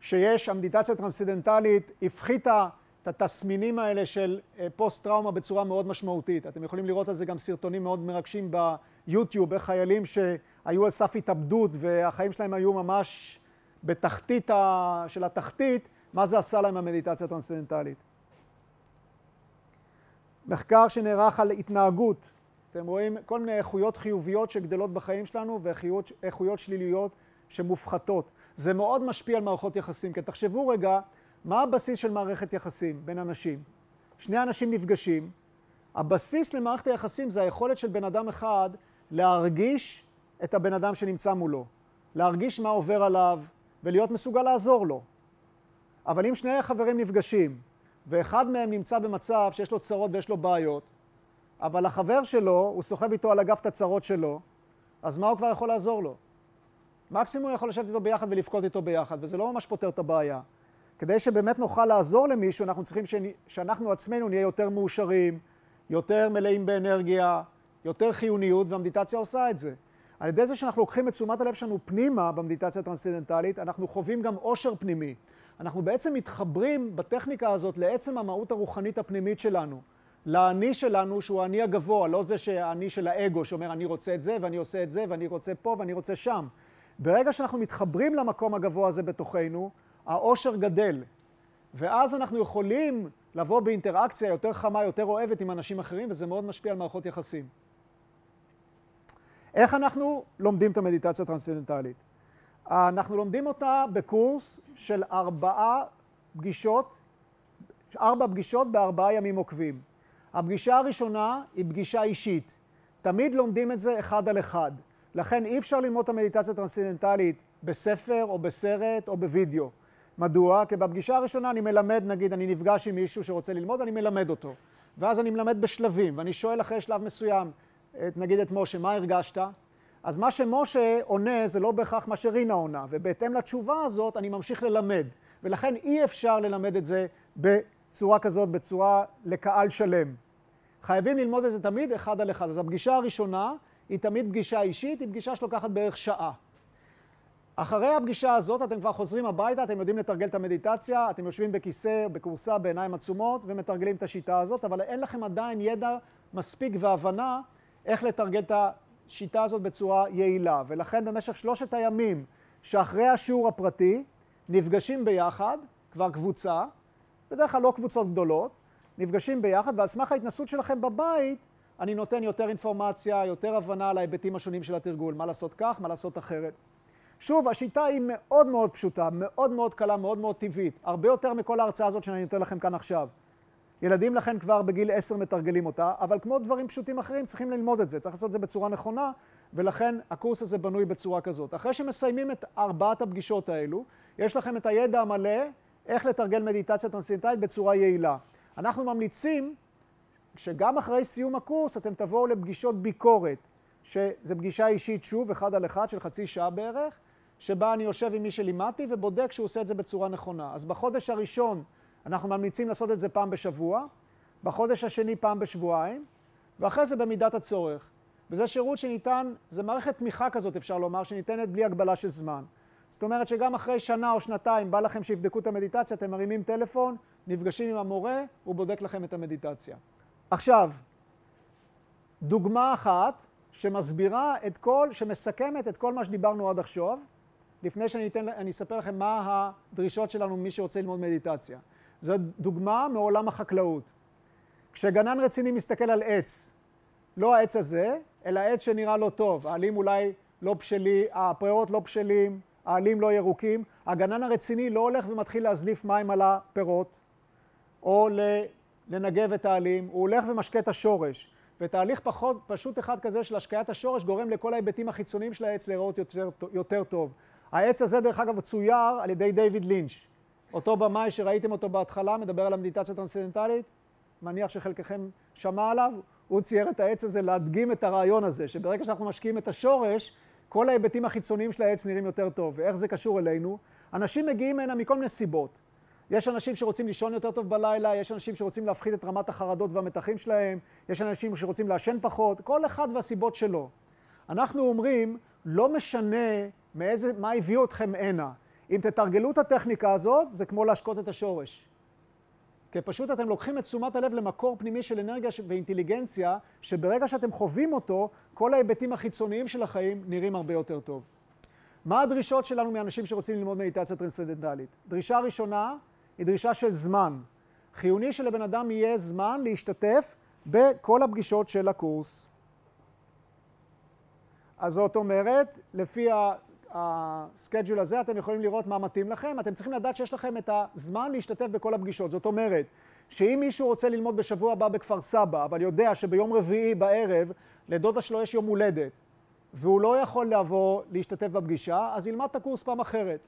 שיש, המדיטציה הטרנסצנדנטלית הפחיתה את התסמינים האלה של אה, פוסט-טראומה בצורה מאוד משמעותית. אתם יכולים לראות על זה גם סרטונים מאוד מרגשים ביוטיוב, איך חיילים שהיו על סף התאבדות והחיים שלהם היו ממש בתחתית ה... של התחתית, מה זה עשה להם המדיטציה הטרנסצנדנטלית. מחקר שנערך על התנהגות, אתם רואים כל מיני איכויות חיוביות שגדלות בחיים שלנו ואיכויות שליליות שמופחתות. זה מאוד משפיע על מערכות יחסים, כי תחשבו רגע, מה הבסיס של מערכת יחסים בין אנשים? שני אנשים נפגשים, הבסיס למערכת היחסים זה היכולת של בן אדם אחד להרגיש את הבן אדם שנמצא מולו, להרגיש מה עובר עליו ולהיות מסוגל לעזור לו. אבל אם שני חברים נפגשים ואחד מהם נמצא במצב שיש לו צרות ויש לו בעיות, אבל החבר שלו, הוא סוחב איתו על הגב את הצרות שלו, אז מה הוא כבר יכול לעזור לו? מקסימום הוא יכול לשבת איתו ביחד ולבכות איתו ביחד, וזה לא ממש פותר את הבעיה. כדי שבאמת נוכל לעזור למישהו, אנחנו צריכים שאנחנו עצמנו נהיה יותר מאושרים, יותר מלאים באנרגיה, יותר חיוניות, והמדיטציה עושה את זה. על ידי זה שאנחנו לוקחים את תשומת הלב שלנו פנימה במדיטציה הטרנסצנדנטלית, אנחנו חווים גם עושר פנימי. אנחנו בעצם מתחברים בטכניקה הזאת לעצם המהות הרוחנית הפנימית שלנו. לאני שלנו, שהוא האני הגבוה, לא זה שהאני של האגו, שאומר אני רוצה את זה ואני עושה את זה ואני רוצה פה ואני רוצה שם. ברגע שאנחנו מתחברים למקום הגבוה הזה בתוכנו, העושר גדל. ואז אנחנו יכולים לבוא באינטראקציה יותר חמה, יותר אוהבת עם אנשים אחרים, וזה מאוד משפיע על מערכות יחסים. איך אנחנו לומדים את המדיטציה הטרנסצנדנטלית? אנחנו לומדים אותה בקורס של ארבעה פגישות, ארבע פגישות בארבעה ימים עוקבים. הפגישה הראשונה היא פגישה אישית. תמיד לומדים את זה אחד על אחד. לכן אי אפשר ללמוד את המדיטציה הטרנסצנדנטלית בספר או בסרט או בווידאו. מדוע? כי בפגישה הראשונה אני מלמד, נגיד, אני נפגש עם מישהו שרוצה ללמוד, אני מלמד אותו. ואז אני מלמד בשלבים, ואני שואל אחרי שלב מסוים, את, נגיד את משה, מה הרגשת? אז מה שמשה עונה זה לא בהכרח מה שרינה עונה, ובהתאם לתשובה הזאת אני ממשיך ללמד. ולכן אי אפשר ללמד את זה בצורה כזאת, בצורה לקהל שלם. חייבים ללמוד את זה תמיד אחד על אחד. אז הפגישה הראשונה היא תמיד פגישה אישית, היא פגישה שלוקחת בערך שעה. אחרי הפגישה הזאת אתם כבר חוזרים הביתה, אתם יודעים לתרגל את המדיטציה, אתם יושבים בכיסא, בכורסה, בעיניים עצומות ומתרגלים את השיטה הזאת, אבל אין לכם עדיין ידע מספיק והבנה איך לתרגל את השיטה הזאת בצורה יעילה. ולכן במשך שלושת הימים שאחרי השיעור הפרטי, נפגשים ביחד, כבר קבוצה, בדרך כלל לא קבוצות גדולות, נפגשים ביחד, ועל סמך ההתנסות שלכם בבית, אני נותן יותר אינפורמציה, יותר הבנה על ההיבטים השונים של התרגול, מה לעשות כך, מה לעשות אחרת. שוב, השיטה היא מאוד מאוד פשוטה, מאוד מאוד קלה, מאוד מאוד טבעית, הרבה יותר מכל ההרצאה הזאת שאני נותן לכם כאן עכשיו. ילדים לכן כבר בגיל עשר מתרגלים אותה, אבל כמו דברים פשוטים אחרים צריכים ללמוד את זה, צריך לעשות את זה בצורה נכונה, ולכן הקורס הזה בנוי בצורה כזאת. אחרי שמסיימים את ארבעת הפגישות האלו, יש לכם את הידע המלא איך לתרגל מדיטציה טרנסצנדנטלית בצורה יעילה. אנחנו ממליצים שגם אחרי סיום הקורס אתם תבואו לפגישות ביקורת, שזה פגישה אישית שוב, אחד על אחד של חצי שעה בערך, שבה אני יושב עם מי שלימדתי ובודק שהוא עושה את זה בצורה נכונה. אז בחודש הראשון אנחנו ממליצים לעשות את זה פעם בשבוע, בחודש השני פעם בשבועיים, ואחרי זה במידת הצורך. וזה שירות שניתן, זה מערכת תמיכה כזאת אפשר לומר, שניתנת בלי הגבלה של זמן. זאת אומרת שגם אחרי שנה או שנתיים בא לכם שיבדקו את המדיטציה, אתם מרימים טלפון, נפגשים עם המורה, הוא בודק לכם את המדיטציה. עכשיו, דוגמה אחת שמסבירה את כל, שמסכמת את כל מה שדיברנו עד עכשיו, לפני שאני אתן, אני אספר לכם מה הדרישות שלנו ממי שרוצה ללמוד מדיטציה. זו דוגמה מעולם החקלאות. כשגנן רציני מסתכל על עץ, לא העץ הזה, אלא עץ שנראה לא טוב, העלים אולי לא בשלים, הפירות לא בשלים, העלים לא ירוקים, הגנן הרציני לא הולך ומתחיל להזליף מים על הפירות, או לנגב את העלים, הוא הולך ומשקה את השורש. ותהליך פחות, פשוט אחד כזה של השקיית השורש גורם לכל ההיבטים החיצוניים של העץ להיראות יותר, יותר טוב. העץ הזה, דרך אגב, צויר על ידי דיוויד לינץ'. אותו במאי שראיתם אותו בהתחלה, מדבר על המדיטציה הטרנסצנדנטלית, מניח שחלקכם שמע עליו, הוא צייר את העץ הזה להדגים את הרעיון הזה, שברגע שאנחנו משקיעים את השורש, כל ההיבטים החיצוניים של העץ נראים יותר טוב. ואיך זה קשור אלינו? אנשים מגיעים הנה מכל מיני סיבות. יש אנשים שרוצים לישון יותר טוב בלילה, יש אנשים שרוצים להפחית את רמת החרדות והמתחים שלהם, יש אנשים שרוצים לעשן פחות, כל אחד והסיבות שלו. אנחנו אומרים, לא משנה מאיזה, מה הביא אתכם הנה. אם תתרגלו את הטכניקה הזאת, זה כמו להשקות את השורש. כי פשוט אתם לוקחים את תשומת הלב למקור פנימי של אנרגיה ואינטליגנציה, שברגע שאתם חווים אותו, כל ההיבטים החיצוניים של החיים נראים הרבה יותר טוב. מה הדרישות שלנו מאנשים שרוצים ללמוד מדיטציה טרנסצנדנטלית? דרישה ראשונה היא דרישה של זמן. חיוני שלבן אדם יהיה זמן להשתתף בכל הפגישות של הקורס. אז זאת אומרת, לפי הסקייג'ול הזה אתם יכולים לראות מה מתאים לכם. אתם צריכים לדעת שיש לכם את הזמן להשתתף בכל הפגישות. זאת אומרת, שאם מישהו רוצה ללמוד בשבוע הבא בכפר סבא, אבל יודע שביום רביעי בערב לדודה שלו יש יום הולדת, והוא לא יכול לבוא להשתתף בפגישה, אז ילמד את הקורס פעם אחרת.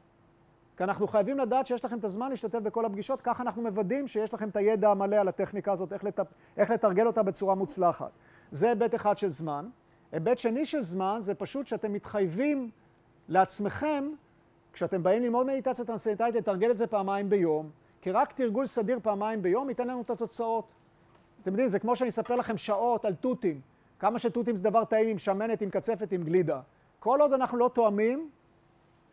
כי אנחנו חייבים לדעת שיש לכם את הזמן להשתתף בכל הפגישות, ככה אנחנו מוודאים שיש לכם את הידע המלא על הטכניקה הזאת, איך, לת... איך לתרגל אותה בצורה מוצלחת. זה היבט אחד של זמן. היבט שני של זמן זה פשוט שאתם מתחייבים לעצמכם, כשאתם באים ללמוד מדיטציה טרנסצנדנטלית, לתרגל את זה פעמיים ביום, כי רק תרגול סדיר פעמיים ביום ייתן לנו את התוצאות. אתם יודעים, זה כמו שאני אספר לכם שעות על תותים. כמה שתותים זה דבר טעים עם שמנת, עם קצפת, עם גלידה. כל עוד אנחנו לא תואמים,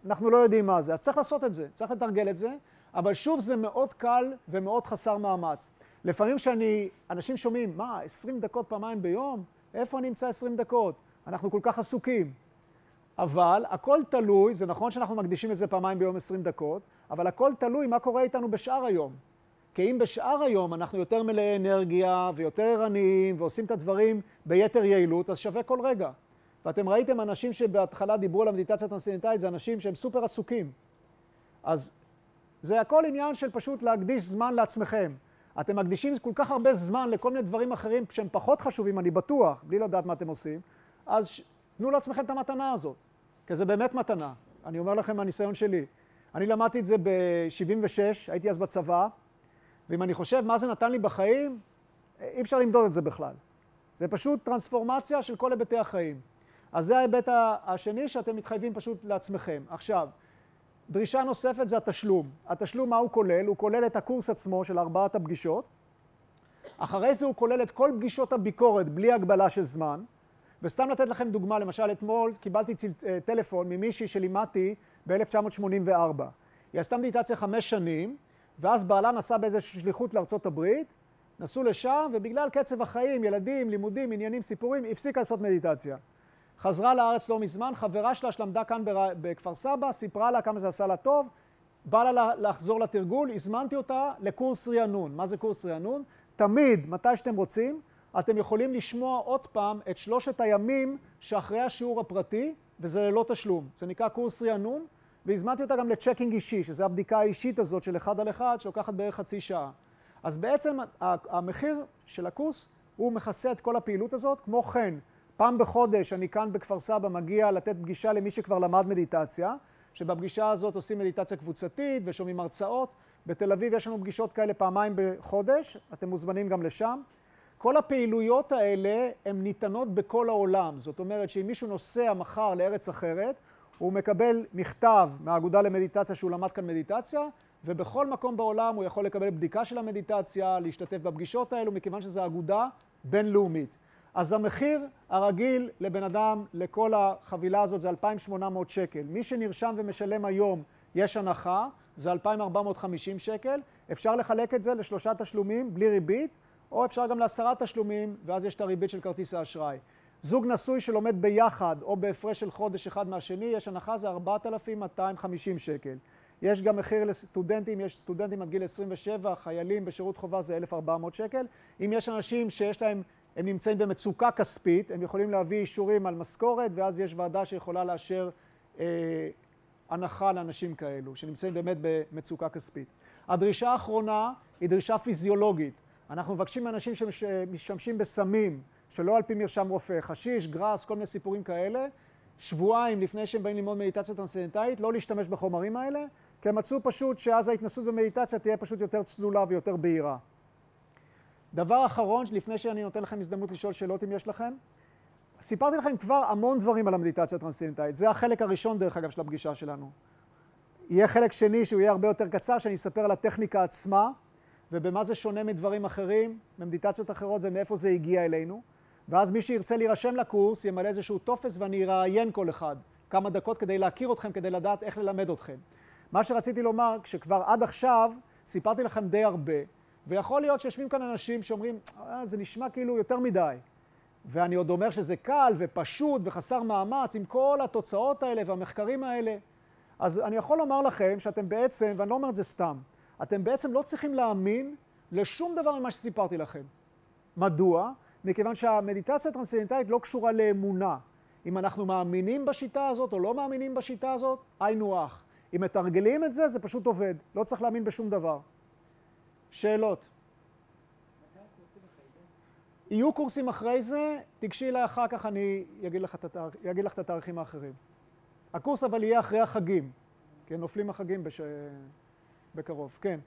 אנחנו לא יודעים מה זה. אז צריך לעשות את זה, צריך לתרגל את זה, אבל שוב, זה מאוד קל ומאוד חסר מאמץ. לפעמים כשאני, אנשים שומעים, מה, 20 דקות פעמיים ביום? איפה אני אמצא 20 דקות? אנחנו כל כך עסוקים. אבל הכל תלוי, זה נכון שאנחנו מקדישים לזה פעמיים ביום 20 דקות, אבל הכל תלוי מה קורה איתנו בשאר היום. כי אם בשאר היום אנחנו יותר מלאי אנרגיה ויותר ערניים ועושים את הדברים ביתר יעילות, אז שווה כל רגע. ואתם ראיתם אנשים שבהתחלה דיברו על המדיטציה הטרנסצנדנטלית, זה אנשים שהם סופר עסוקים. אז זה הכל עניין של פשוט להקדיש זמן לעצמכם. אתם מקדישים כל כך הרבה זמן לכל מיני דברים אחרים שהם פחות חשובים, אני בטוח, בלי לדעת מה אתם עושים, אז תנו לעצמכם את המתנה הזאת, כי זה באמת מתנה. אני אומר לכם מהניסיון שלי. אני למדתי את זה ב-76, הייתי אז בצבא, ואם אני חושב מה זה נתן לי בחיים, אי אפשר למדוד את זה בכלל. זה פשוט טרנספורמציה של כל היבטי החיים. אז זה ההיבט השני שאתם מתחייבים פשוט לעצמכם. עכשיו, דרישה נוספת זה התשלום. התשלום, מה הוא כולל? הוא כולל את הקורס עצמו של ארבעת הפגישות. אחרי זה הוא כולל את כל פגישות הביקורת בלי הגבלה של זמן. וסתם לתת לכם דוגמה, למשל אתמול קיבלתי צל... אה, טלפון ממישהי שלימדתי ב-1984. היא עשתה מדיטציה חמש שנים, ואז בעלה נסע באיזושהי שליחות לארצות הברית, נסעו לשם, ובגלל קצב החיים, ילדים, לימודים, עניינים, סיפורים, הפסיקה לעשות מדיטציה. חזרה לארץ לא מזמן, חברה שלה שלמדה כאן בכפר סבא, סיפרה לה כמה זה עשה לה טוב, בא לה לחזור לתרגול, הזמנתי אותה לקורס רענון. מה זה קורס רענון? תמיד, מתי שאתם רוצים, אתם יכולים לשמוע עוד פעם את שלושת הימים שאחרי השיעור הפרטי, וזה ללא תשלום. זה נקרא קורס רענון, והזמנתי אותה גם לצ'קינג אישי, שזה הבדיקה האישית הזאת של אחד על אחד, שלוקחת בערך חצי שעה. אז בעצם המחיר של הקורס הוא מכסה את כל הפעילות הזאת. כמו כן, פעם בחודש אני כאן בכפר סבא מגיע לתת פגישה למי שכבר למד מדיטציה, שבפגישה הזאת עושים מדיטציה קבוצתית ושומעים הרצאות. בתל אביב יש לנו פגישות כאלה פעמיים בחודש, אתם מוזמנים גם לשם. כל הפעילויות האלה הן ניתנות בכל העולם. זאת אומרת שאם מישהו נוסע מחר לארץ אחרת, הוא מקבל מכתב מהאגודה למדיטציה שהוא למד כאן מדיטציה, ובכל מקום בעולם הוא יכול לקבל בדיקה של המדיטציה, להשתתף בפגישות האלו, מכיוון שזו אגודה בינלאומית. אז המחיר הרגיל לבן אדם, לכל החבילה הזאת, זה 2,800 שקל. מי שנרשם ומשלם היום, יש הנחה, זה 2,450 שקל. אפשר לחלק את זה לשלושה תשלומים בלי ריבית, או אפשר גם לעשרה תשלומים, ואז יש את הריבית של כרטיס האשראי. זוג נשוי שלומד ביחד, או בהפרש של חודש אחד מהשני, יש הנחה, זה 4,250 שקל. יש גם מחיר לסטודנטים, יש סטודנטים עד גיל 27, חיילים בשירות חובה זה 1,400 שקל. אם יש אנשים שיש להם הם נמצאים במצוקה כספית, הם יכולים להביא אישורים על משכורת, ואז יש ועדה שיכולה לאשר אה, הנחה לאנשים כאלו, שנמצאים באמת במצוקה כספית. הדרישה האחרונה היא דרישה פיזיולוגית. אנחנו מבקשים מאנשים שמשתמשים בסמים, שלא על פי מרשם רופא, חשיש, גראס, כל מיני סיפורים כאלה, שבועיים לפני שהם באים ללמוד מדיטציה טרנסצנדנטלית, לא להשתמש בחומרים האלה, כי הם מצאו פשוט שאז ההתנסות במדיטציה תהיה פשוט יותר צלולה ויותר בהירה. דבר אחרון, לפני שאני נותן לכם הזדמנות לשאול שאלות אם יש לכם, סיפרתי לכם כבר המון דברים על המדיטציה הטרנסצנדנטלית. זה החלק הראשון, דרך אגב, של הפגישה שלנו. יהיה חלק שני שהוא יהיה הרבה יותר קצר, שאני אספר על הטכניקה עצמה, ובמה זה שונה מדברים אחרים, ממדיטציות אחרות, ומאיפה זה הגיע אלינו. ואז מי שירצה להירשם לקורס ימלא איזשהו טופס ואני אראיין כל אחד כמה דקות כדי להכיר אתכם, כדי לדעת איך ללמד אתכם. מה שרציתי לומר, כשכבר עד עכשיו סיפרתי לכם די הרבה, ויכול להיות שיושבים כאן אנשים שאומרים, אה, זה נשמע כאילו יותר מדי. ואני עוד אומר שזה קל ופשוט וחסר מאמץ עם כל התוצאות האלה והמחקרים האלה. אז אני יכול לומר לכם שאתם בעצם, ואני לא אומר את זה סתם, אתם בעצם לא צריכים להאמין לשום דבר ממה שסיפרתי לכם. מדוע? מכיוון שהמדיטציה הטרנסצנדנטלית לא קשורה לאמונה. אם אנחנו מאמינים בשיטה הזאת או לא מאמינים בשיטה הזאת, היינו הך. אם מתרגלים את זה, זה פשוט עובד. לא צריך להאמין בשום דבר. שאלות? יהיו קורסים אחרי זה, תיגשי אליי אחר כך, אני אגיד לך, את התאריכים האחרים. הקורס אבל יהיה אחרי החגים, כן, נופלים החגים בש... בקרוב, כן.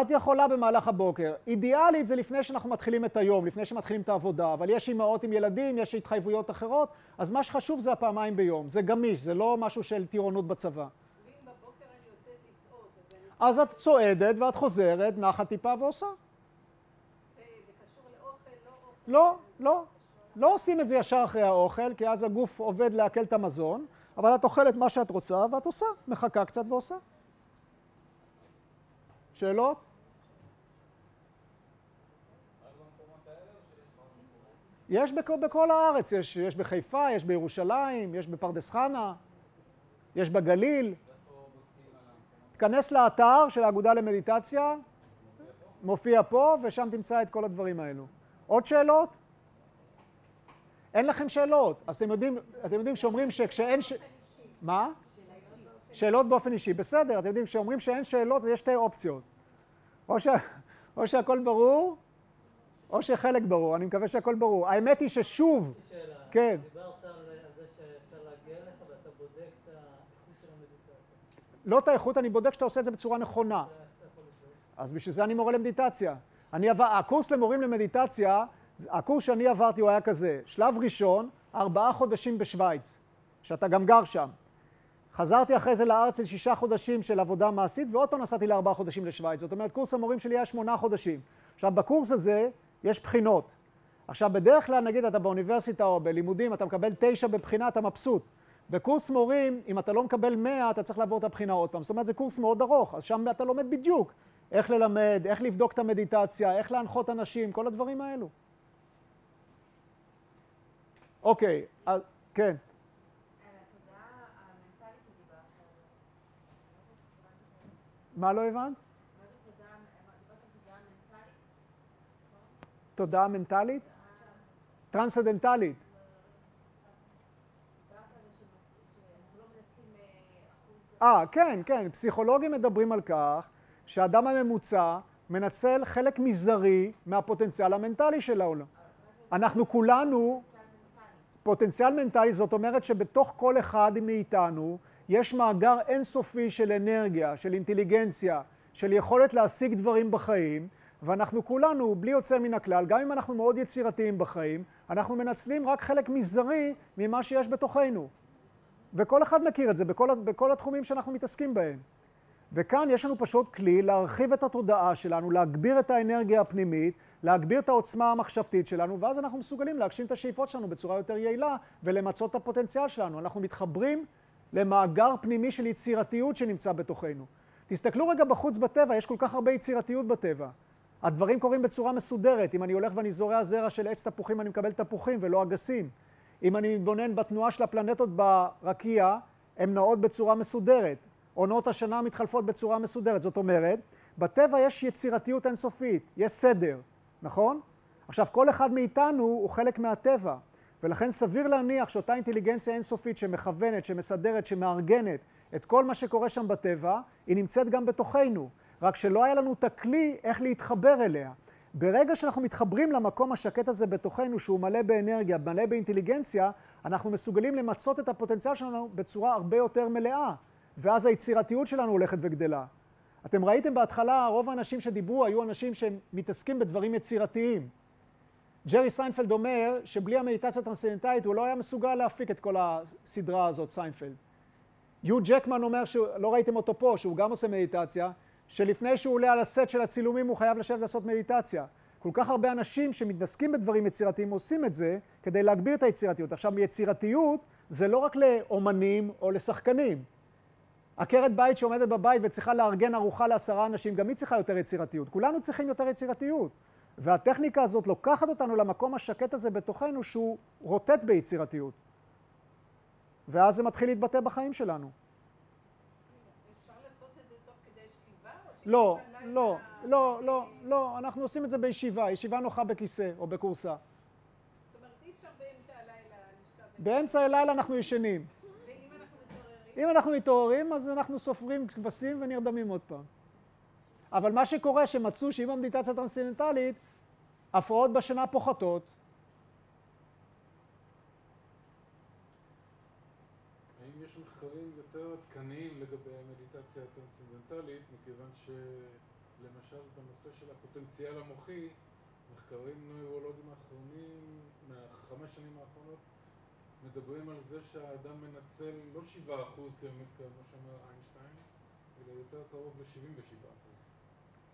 את יכולה במהלך הבוקר. אידיאלית זה לפני שאנחנו מתחילים את היום, לפני שמתחילים את העבודה, אבל יש אימהות עם ילדים, יש התחייבויות אחרות, אז מה שחשוב זה הפעמיים ביום. זה גמיש, זה לא משהו של טירונות בצבא. אז את צועדת ואת חוזרת, נחה טיפה ועושה. לא, לא. לא עושים את זה ישר אחרי האוכל, כי אז הגוף עובד לעכל את המזון, אבל את אוכלת מה שאת רוצה ואת עושה, מחכה קצת ועושה. שאלות? יש בכ, בכל הארץ, יש, יש בחיפה, יש בירושלים, יש בפרדס חנה, יש בגליל. תיכנס לאתר של האגודה למדיטציה, מופיע פה, ושם תמצא את כל הדברים האלו. עוד שאלות? אין לכם שאלות. אז אתם יודעים, אתם יודעים שאומרים שכשאין ש... מה? שאלות באופן אישי. בסדר, אתם יודעים, כשאומרים שאין שאלות, יש שתי אופציות. או, ש... או שהכל ברור, או שחלק ברור. אני מקווה שהכל ברור. האמת היא ששוב... שאלה. כן. דיברת על זה שאפשר להגיע אליך ואתה בודק את האיכות של המדיטציה. לא את האיכות, אני בודק שאתה עושה את זה בצורה נכונה. אז בשביל זה אני מורה למדיטציה. אני. הקורס למורים למדיטציה, הקורס שאני עברתי הוא היה כזה, שלב ראשון, ארבעה חודשים בשוויץ, שאתה גם גר שם. חזרתי אחרי זה לארץ לשישה חודשים של עבודה מעשית, ועוד פעם נסעתי לארבעה חודשים לשוויץ. זאת אומרת, קורס המורים שלי היה שמונה חודשים. עכשיו, בקורס הזה יש בחינות. עכשיו, בדרך כלל, נגיד, אתה באוניברסיטה או בלימודים, אתה מקבל תשע בבחינה, אתה מבסוט. בקורס מורים, אם אתה לא מקבל מאה, אתה צריך לעבור את הבחינה עוד פעם. זאת אומרת, זה קורס מאוד ארוך, אז שם אתה לומד בדיוק איך ללמד, איך לבדוק את המדיטציה, איך להנחות אנשים, כל הדברים האלו. אוקיי, אז, כן. שדיברת עליה. מה לא הבנת? תודעה, מנטלית? מנצלים אה. אה, כן, כן. פסיכולוגים מדברים על כך שהאדם הממוצע מנצל חלק מזערי מהפוטנציאל המנטלי שלו. אנחנו כולנו, פוטנציאל מנטלי זאת אומרת שבתוך כל אחד מאיתנו יש מאגר אינסופי של אנרגיה, של אינטליגנציה, של יכולת להשיג דברים בחיים, ואנחנו כולנו, בלי יוצא מן הכלל, גם אם אנחנו מאוד יצירתיים בחיים, אנחנו מנצלים רק חלק מזערי ממה שיש בתוכנו. וכל אחד מכיר את זה בכל, בכל התחומים שאנחנו מתעסקים בהם. וכאן יש לנו פשוט כלי להרחיב את התודעה שלנו, להגביר את האנרגיה הפנימית, להגביר את העוצמה המחשבתית שלנו, ואז אנחנו מסוגלים להגשים את השאיפות שלנו בצורה יותר יעילה ולמצות את הפוטנציאל שלנו. אנחנו מתחברים למאגר פנימי של יצירתיות שנמצא בתוכנו. תסתכלו רגע בחוץ בטבע, יש כל כך הרבה יצירתיות בטבע. הדברים קורים בצורה מסודרת. אם אני הולך ואני זורע זרע של עץ תפוחים, אני מקבל תפוחים ולא אגסים. אם אני מתבונן בתנועה של הפלנטות ברקיע, הן נעות בצורה מסודרת. עונות השנה מתחלפות בצורה מסודרת. זאת אומרת, בטבע יש יצירתיות אינסופית, יש סדר, נכון? עכשיו, כל אחד מאיתנו הוא חלק מהטבע, ולכן סביר להניח שאותה אינטליגנציה אינסופית שמכוונת, שמסדרת, שמארגנת את כל מה שקורה שם בטבע, היא נמצאת גם בתוכנו, רק שלא היה לנו את הכלי איך להתחבר אליה. ברגע שאנחנו מתחברים למקום השקט הזה בתוכנו, שהוא מלא באנרגיה, מלא באינטליגנציה, אנחנו מסוגלים למצות את הפוטנציאל שלנו בצורה הרבה יותר מלאה, ואז היצירתיות שלנו הולכת וגדלה. אתם ראיתם בהתחלה, רוב האנשים שדיברו היו אנשים שמתעסקים בדברים יצירתיים. ג'רי סיינפלד אומר שבלי המדיטציה הטרנסצנדנטלית הוא לא היה מסוגל להפיק את כל הסדרה הזאת, סיינפלד. יו ג'קמן אומר, לא ראיתם אותו פה, שהוא גם עושה מדיטציה, שלפני שהוא עולה על הסט של הצילומים הוא חייב לשבת לעשות מדיטציה. כל כך הרבה אנשים שמתעסקים בדברים יצירתיים עושים את זה כדי להגביר את היצירתיות. עכשיו, יצירתיות זה לא רק לאומנים או לשחקנים. עקרת בית שעומדת בבית וצריכה לארגן ארוחה לעשרה אנשים, גם היא צריכה יותר יצירתיות. כולנו צריכים יותר יצירתיות. והטכניקה הזאת לוקחת אותנו למקום השקט הזה בתוכנו שהוא רוטט ביצירתיות. ואז זה מתחיל להתבטא בחיים שלנו. שכיבה? לא, לא, לא, לא, לא, אנחנו עושים את זה בישיבה, ישיבה נוחה בכיסא או בכורסה. זאת אומרת, אי אפשר באמצע הלילה לשכב... באמצע הלילה אנחנו ישנים. אם אנחנו מתעוררים, אז אנחנו סופרים כבשים ונרדמים עוד פעם. אבל מה שקורה, שמצאו שעם המדיטציה הטרנסצנדנטלית, הפרעות בשינה פוחתות. האם יש מחקרים יותר עדכניים לגבי המדיטציה הטרנסצנדנטלית, מכיוון שלמשל בנושא של הפוטנציאל המוחי, מחקרים נוירולוגיים האחרונים, מהחמש שנים האחרונות, מדברים על זה שהאדם מנצל לא שבעה אחוז כמו שאמר איינשטיין, אלא יותר קרוב ל-77 אחוז.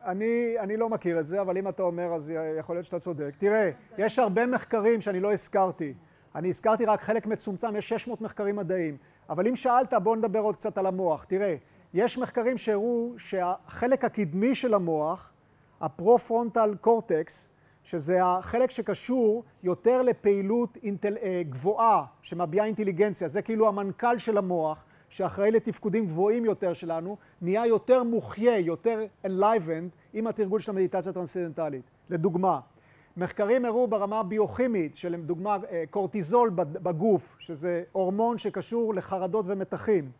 אני, אני לא מכיר את זה, אבל אם אתה אומר, אז יכול להיות שאתה צודק. תראה, יש הרבה מחקרים שאני לא הזכרתי. אני הזכרתי רק חלק מצומצם, יש 600 מחקרים מדעיים. אבל אם שאלת, בואו נדבר עוד קצת על המוח. תראה, יש מחקרים שהראו שהחלק הקדמי של המוח, הפרו-פרונטל קורטקס, שזה החלק שקשור יותר לפעילות אינטל... גבוהה, שמביעה אינטליגנציה, זה כאילו המנכ"ל של המוח, שאחראי לתפקודים גבוהים יותר שלנו, נהיה יותר מוחיה, יותר enlivened, עם התרגול של המדיטציה הטרנסצנדנטלית. לדוגמה, מחקרים הראו ברמה הביוכימית, של דוגמה קורטיזול בגוף, שזה הורמון שקשור לחרדות ומתחים.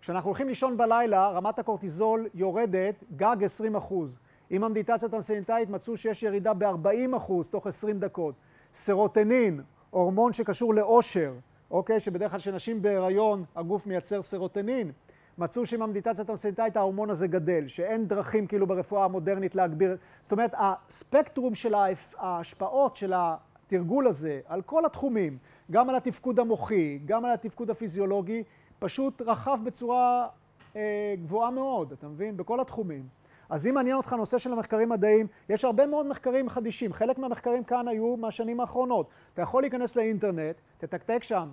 כשאנחנו הולכים לישון בלילה, רמת הקורטיזול יורדת גג 20 אחוז. עם המדיטציה הטרנסצנדנטלית מצאו שיש ירידה ב-40 אחוז תוך 20 דקות. סרוטונין, הורמון שקשור לאושר, אוקיי? שבדרך כלל כשנשים בהיריון הגוף מייצר סרוטונין. מצאו שעם המדיטציה הטרנסצנדנטלית ההורמון הזה גדל, שאין דרכים כאילו ברפואה המודרנית להגביר. זאת אומרת, הספקטרום של ההשפעות של התרגול הזה על כל התחומים, גם על התפקוד המוחי, גם על התפקוד הפיזיולוגי, פשוט רחב בצורה אה, גבוהה מאוד, אתה מבין? בכל התחומים. אז אם מעניין אותך נושא של המחקרים מדעיים, יש הרבה מאוד מחקרים חדישים. חלק מהמחקרים כאן היו מהשנים האחרונות. אתה יכול להיכנס לאינטרנט, תתקתק שם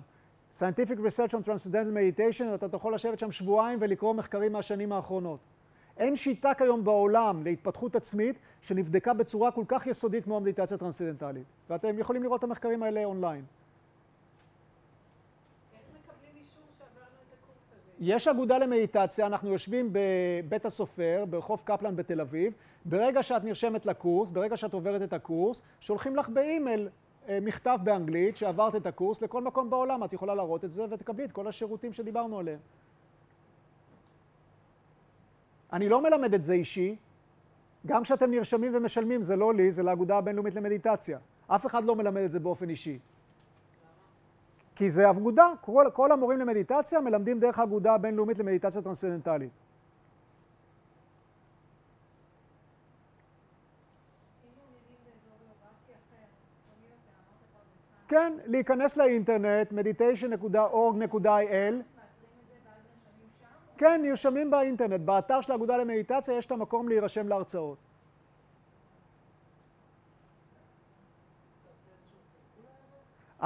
Scientific Research on Transcendental Meditation, ואתה יכול לשבת שם שבועיים ולקרוא מחקרים מהשנים האחרונות. אין שיטה כיום בעולם להתפתחות עצמית שנבדקה בצורה כל כך יסודית כמו המדיטציה הטרנסצנדנטלית. ואתם יכולים לראות את המחקרים האלה אונליין. איך מקבלים אישור שעברנו את הקורס הזה? יש אגודה למדיטציה, אנחנו יושבים בבית הסופר, ברחוב קפלן בתל אביב. ברגע שאת נרשמת לקורס, ברגע שאת עוברת את הקורס, שולחים לך באימייל מכתב באנגלית שעברת את הקורס לכל מקום בעולם. את יכולה להראות את זה ותקבלי את כל השירותים שדיברנו עליהם. אני לא מלמד את זה אישי. גם כשאתם נרשמים ומשלמים, זה לא לי, זה לאגודה הבינלאומית למדיטציה. אף אחד לא מלמד את זה באופן אישי. כי זה אגודה, כל, כל המורים למדיטציה מלמדים דרך האגודה הבינלאומית למדיטציה טרנסצנדנטלית. כן, להיכנס לאינטרנט, meditation.org.il כן, נרשמים באינטרנט. באתר של האגודה למדיטציה יש את המקום להירשם להרצאות.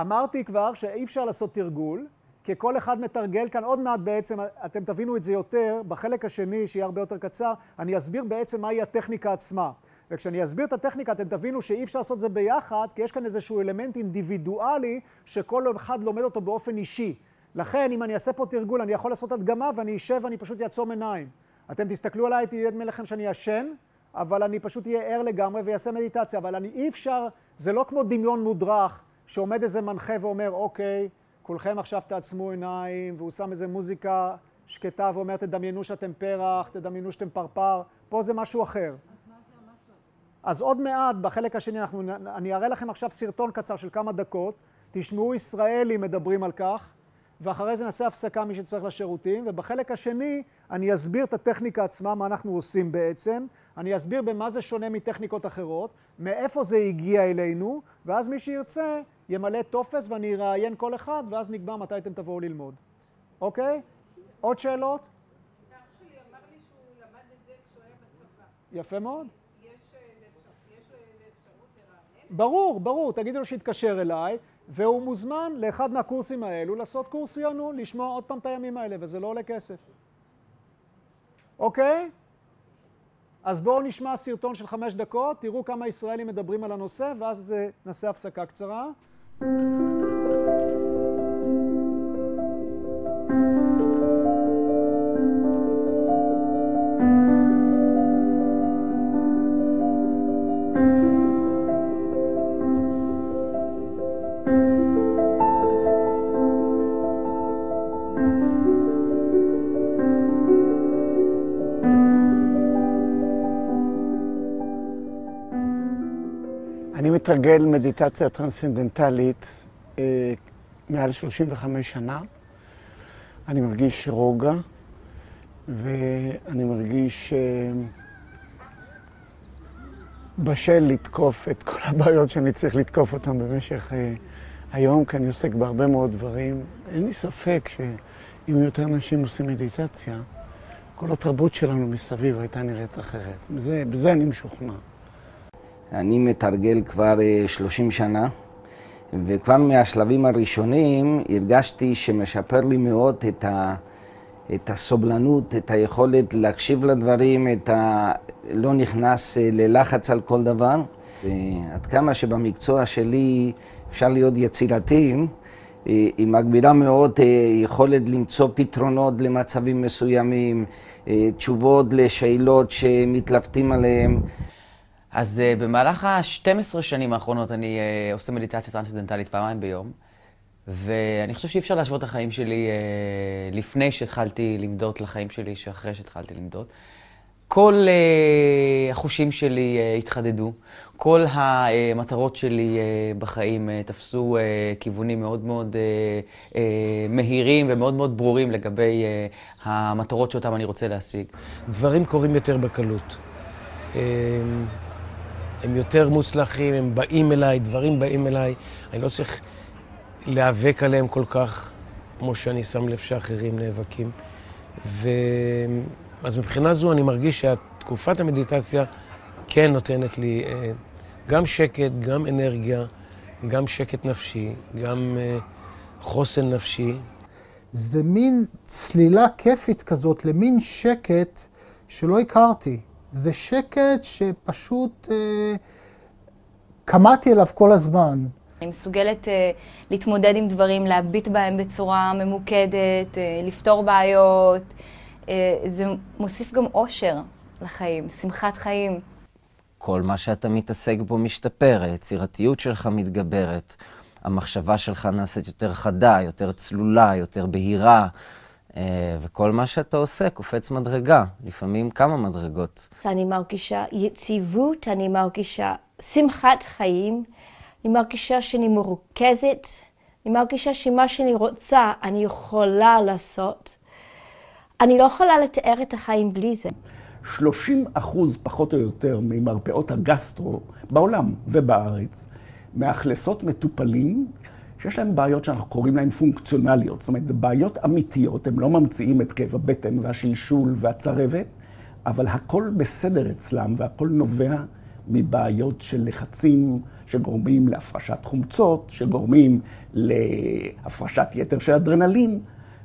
אמרתי כבר שאי אפשר לעשות תרגול, כי כל אחד מתרגל כאן, עוד מעט בעצם, אתם תבינו את זה יותר, בחלק השני, שיהיה הרבה יותר קצר, אני אסביר בעצם מהי הטכניקה עצמה. וכשאני אסביר את הטכניקה, אתם תבינו שאי אפשר לעשות את זה ביחד, כי יש כאן איזשהו אלמנט אינדיבידואלי, שכל אחד לומד אותו באופן אישי. לכן, אם אני אעשה פה תרגול, אני יכול לעשות הדגמה, ואני אשב ואני פשוט אעצום עיניים. אתם תסתכלו עליי, תהיה נדמה לכם שאני ישן, אבל אני פשוט אהיה ער לגמרי ויעשה מדיטציה. אבל אני אי אפשר, זה לא כמו דמיון מודרך, שעומד איזה מנחה ואומר, אוקיי, כולכם עכשיו תעצמו עיניים, והוא שם איזה מוזיקה שקטה ואומר, תדמיינו שאתם פרח, תדמיינו שאתם פרפר, פה זה משהו אחר. אז עוד מעט, בחלק השני, אנחנו, אני אראה לכם עכשיו סרטון קצר של כמה דקות, תשמעו ישראלים מדברים על כך, ואחרי זה נעשה הפסקה מי שצריך לשירותים, ובחלק השני אני אסביר את הטכניקה עצמה, מה אנחנו עושים בעצם, אני אסביר במה זה שונה מטכניקות אחרות, מאיפה זה הגיע אלינו, ואז מי שירצה ימלא טופס ואני אראיין כל אחד, ואז נקבע מתי אתם תבואו ללמוד. אוקיי? עוד שאלות? יפה מאוד. אה, לרענן? ברור, ברור, תגידו לו שיתקשר אליי, והוא מוזמן לאחד מהקורסים האלו לעשות קורס רענון, לשמוע עוד פעם את הימים האלה, וזה לא עולה כסף. אוקיי? אז בואו נשמע סרטון של חמש דקות, תראו כמה ישראלים מדברים על הנושא, ואז אה, נעשה הפסקה קצרה. אני מתרגל מדיטציה טרנסצנדנטלית אה, מעל 35 שנה. אני מרגיש רוגע, ואני מרגיש אה, בשל לתקוף את כל הבעיות שאני צריך לתקוף אותן במשך אה, היום, כי אני עוסק בהרבה מאוד דברים. אין לי ספק שאם יותר אנשים עושים מדיטציה, כל התרבות שלנו מסביב הייתה נראית אחרת. בזה, בזה אני משוכנע. אני מתרגל כבר אה, 30 שנה, וכבר מהשלבים הראשונים הרגשתי שמשפר לי מאוד את, ה, את הסובלנות, את היכולת להקשיב לדברים, את ה... לא נכנס אה, ללחץ על כל דבר. ועד כמה שבמקצוע שלי אפשר להיות יצירתיים, אה, היא מגבירה מאוד אה, יכולת למצוא פתרונות למצבים מסוימים, אה, תשובות לשאלות שמתלבטים עליהן. אז uh, במהלך ה-12 שנים האחרונות אני uh, עושה מדיטציה טרנסצנדנטלית פעמיים ביום, ואני חושב שאי אפשר להשוות את החיים שלי uh, לפני שהתחלתי למדוד לחיים שלי שאחרי שהתחלתי למדוד. כל uh, החושים שלי uh, התחדדו, כל המטרות שלי uh, בחיים uh, תפסו uh, כיוונים מאוד מאוד uh, uh, מהירים ומאוד מאוד ברורים לגבי uh, המטרות שאותן אני רוצה להשיג. דברים קורים יותר בקלות. הם, הם יותר מוצלחים, הם באים אליי, דברים באים אליי. אני לא צריך להיאבק עליהם כל כך, כמו שאני שם לב שאחרים נאבקים. ו... אז מבחינה זו אני מרגיש שתקופת המדיטציה כן נותנת לי אה, גם שקט, גם אנרגיה, גם שקט נפשי, גם אה, חוסן נפשי. זה מין צלילה כיפית כזאת למין שקט שלא הכרתי. זה שקט שפשוט אה, קמאתי אליו כל הזמן. אני מסוגלת uh, להתמודד עם דברים, להביט בהם בצורה ממוקדת, uh, לפתור בעיות. Uh, זה מוסיף גם אושר לחיים, שמחת חיים. כל מה שאתה מתעסק בו משתפר, היצירתיות שלך מתגברת, המחשבה שלך נעשית יותר חדה, יותר צלולה, יותר בהירה, אה, וכל מה שאתה עושה קופץ מדרגה, לפעמים כמה מדרגות. אני מרגישה יציבות, אני מרגישה שמחת חיים, אני מרגישה שאני מרוכזת, אני מרגישה שמה שאני רוצה אני יכולה לעשות. אני לא יכולה לתאר את החיים בלי זה. 30 אחוז פחות או יותר ממרפאות הגסטרו בעולם ובארץ מאכלסות מטופלים שיש להם בעיות שאנחנו קוראים להן פונקציונליות. זאת אומרת, זה בעיות אמיתיות, הם לא ממציאים את כאב הבטן והשלשול והצרבת, אבל הכל בסדר אצלם והכל נובע מבעיות של לחצים שגורמים להפרשת חומצות, שגורמים להפרשת יתר של אדרנלין,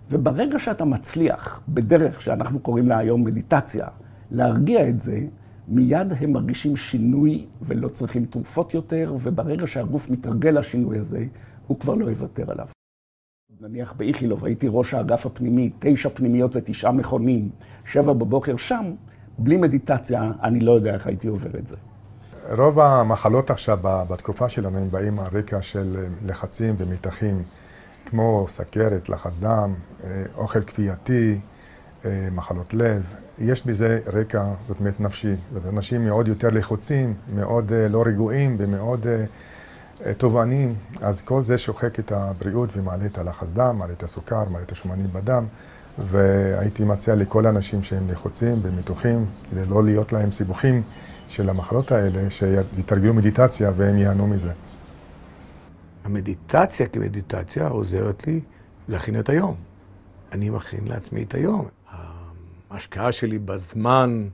וברגע שאתה מצליח, בדרך שאנחנו קוראים לה היום מדיטציה, להרגיע את זה, מיד הם מרגישים שינוי ולא צריכים תרופות יותר, וברגע שהגוף מתרגל לשינוי הזה, הוא כבר לא יוותר עליו. נניח באיכילוב, הייתי ראש האגף הפנימי, תשע פנימיות ותשעה מכונים, שבע בבוקר שם, בלי מדיטציה, אני לא יודע איך הייתי עובר את זה. רוב המחלות עכשיו בתקופה שלנו הם באים על רקע של לחצים ומתחים, כמו סכרת, לחץ דם, אה, אוכל כפייתי, אה, מחלות לב. יש בזה רקע, זאת אומרת, נפשי. זאת אומרת, אנשים מאוד יותר לחוצים, מאוד לא רגועים ומאוד תובעניים, אז כל זה שוחק את הבריאות ומעלה את הלחץ דם, מעלה את הסוכר, מעלה את השומנים בדם. והייתי מציע לכל האנשים שהם לחוצים ומתוחים, כדי לא להיות להם סיבוכים של המחלות האלה, שיתרגלו מדיטציה והם ייהנו מזה. המדיטציה כמדיטציה עוזרת לי להכין את היום. אני מכין לעצמי את היום. ההשקעה שלי בזמן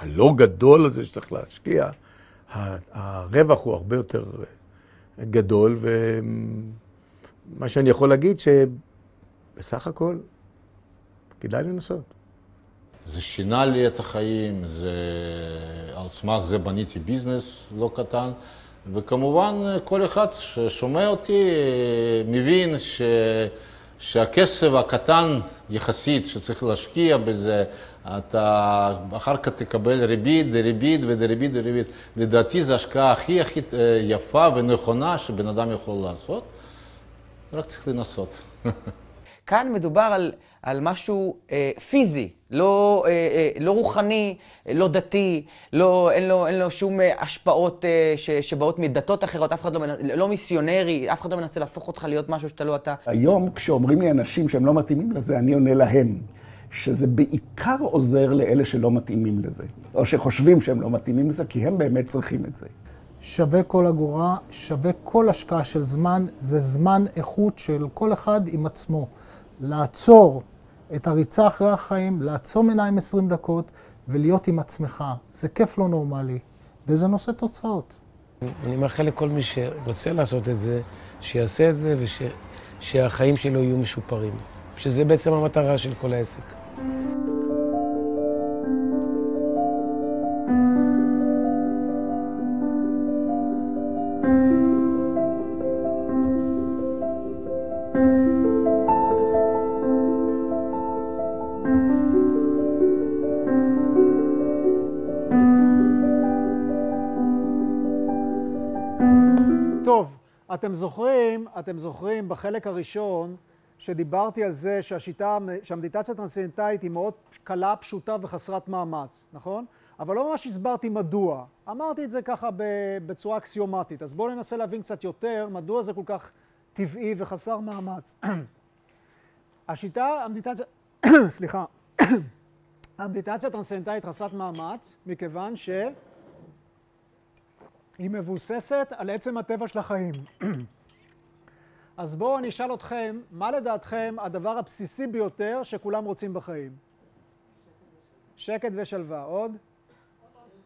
הלא גדול הזה שצריך להשקיע, הרווח הוא הרבה יותר גדול, ומה שאני יכול להגיד שבסך הכל כדאי לנסות. זה שינה לי את החיים, זה... על סמך זה בניתי ביזנס לא קטן, וכמובן כל אחד ששומע אותי מבין ש... שהכסף הקטן יחסית שצריך להשקיע בזה, אתה אחר כך תקבל ריבית, דריבית ודריבית דריבית. לדעתי זו ההשקעה הכי הכי יפה ונכונה שבן אדם יכול לעשות, רק צריך לנסות. כאן מדובר על, על משהו אה, פיזי, לא, אה, אה, לא רוחני, לא דתי, לא, אין, לו, אין לו שום אה, השפעות אה, ש, שבאות מדתות אחרות, אף אחד לא, מנ... לא מיסיונרי, אף אחד לא מנסה להפוך אותך להיות משהו שאתה לא אתה. היום כשאומרים לי אנשים שהם לא מתאימים לזה, אני עונה להם. שזה בעיקר עוזר לאלה שלא מתאימים לזה, או שחושבים שהם לא מתאימים לזה, כי הם באמת צריכים את זה. שווה כל אגורה, שווה כל השקעה של זמן, זה זמן איכות של כל אחד עם עצמו. לעצור את הריצה אחרי החיים, לעצום עיניים 20 דקות ולהיות עם עצמך. זה כיף לא נורמלי, וזה נושא תוצאות. אני מאחל לכל מי שרוצה לעשות את זה, שיעשה את זה ושהחיים שלו יהיו משופרים. שזה בעצם המטרה של כל העסק. אתם זוכרים, אתם זוכרים בחלק הראשון שדיברתי על זה שהשיטה, שהמדיטציה הטרנסצנדנטלית היא מאוד קלה, פשוטה וחסרת מאמץ, נכון? אבל לא ממש הסברתי מדוע. אמרתי את זה ככה בצורה אקסיומטית. אז בואו ננסה להבין קצת יותר מדוע זה כל כך טבעי וחסר מאמץ. השיטה, המדיטציה, סליחה, המדיטציה הטרנסצנדנטלית חסרת מאמץ, מכיוון ש... היא מבוססת על עצם הטבע של החיים. אז בואו אני אשאל אתכם, מה לדעתכם הדבר הבסיסי ביותר שכולם רוצים בחיים? שקט ושלווה. עוד?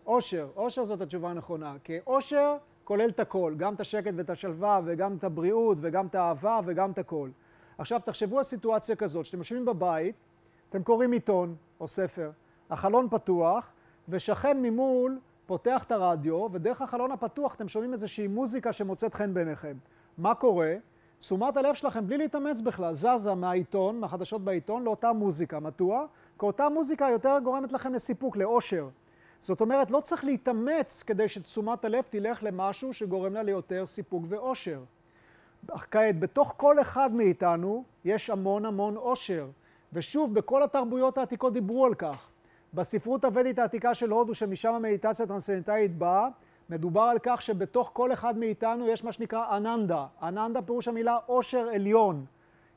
אושר. אושר זאת התשובה הנכונה. כי אושר כולל את הכל, גם את השקט ואת השלווה וגם את הבריאות וגם את האהבה וגם את הכל. עכשיו תחשבו על סיטואציה כזאת, שאתם יושבים בבית, אתם קוראים עיתון או ספר, החלון פתוח ושכן ממול פותח את הרדיו, ודרך החלון הפתוח אתם שומעים איזושהי מוזיקה שמוצאת חן בעיניכם. מה קורה? תשומת הלב שלכם, בלי להתאמץ בכלל, זזה מהעיתון, מהחדשות בעיתון, לאותה מוזיקה. מדוע? כי אותה מוזיקה יותר גורמת לכם לסיפוק, לאושר. זאת אומרת, לא צריך להתאמץ כדי שתשומת הלב תלך למשהו שגורם לה ליותר סיפוק ואושר. כעת, בתוך כל אחד מאיתנו יש המון המון אושר. ושוב, בכל התרבויות העתיקות דיברו על כך. בספרות הוודית העתיקה של הודו, שמשם המדיטציה הטרנסצנדנטלית באה, מדובר על כך שבתוך כל אחד מאיתנו יש מה שנקרא אננדה. אננדה פירוש המילה עושר עליון.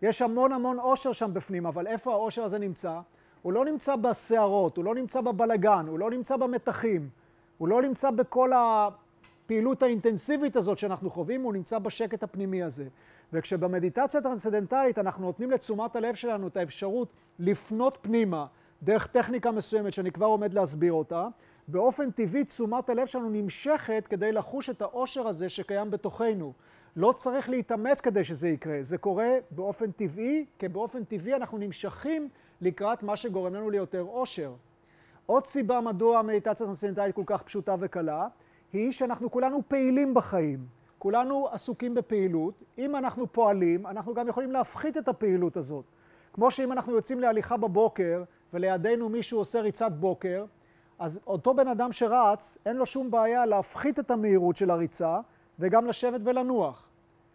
יש המון המון עושר שם בפנים, אבל איפה העושר הזה נמצא? הוא לא נמצא בסערות, הוא לא נמצא בבלגן, הוא לא נמצא במתחים, הוא לא נמצא בכל הפעילות האינטנסיבית הזאת שאנחנו חווים, הוא נמצא בשקט הפנימי הזה. וכשבמדיטציה הטרנסצנדנטלית אנחנו נותנים לתשומת הלב שלנו את האפשרות לפנות פנימה, דרך טכניקה מסוימת שאני כבר עומד להסביר אותה, באופן טבעי תשומת הלב שלנו נמשכת כדי לחוש את העושר הזה שקיים בתוכנו. לא צריך להתאמץ כדי שזה יקרה, זה קורה באופן טבעי, כי באופן טבעי אנחנו נמשכים לקראת מה שגורם לנו ליותר עושר. עוד סיבה מדוע המדיטציה הטרנסצנדנטלית כל כך פשוטה וקלה, היא שאנחנו כולנו פעילים בחיים. כולנו עסוקים בפעילות. אם אנחנו פועלים, אנחנו גם יכולים להפחית את הפעילות הזאת. כמו שאם אנחנו יוצאים להליכה בבוקר ולידינו מישהו עושה ריצת בוקר, אז אותו בן אדם שרץ, אין לו שום בעיה להפחית את המהירות של הריצה וגם לשבת ולנוח.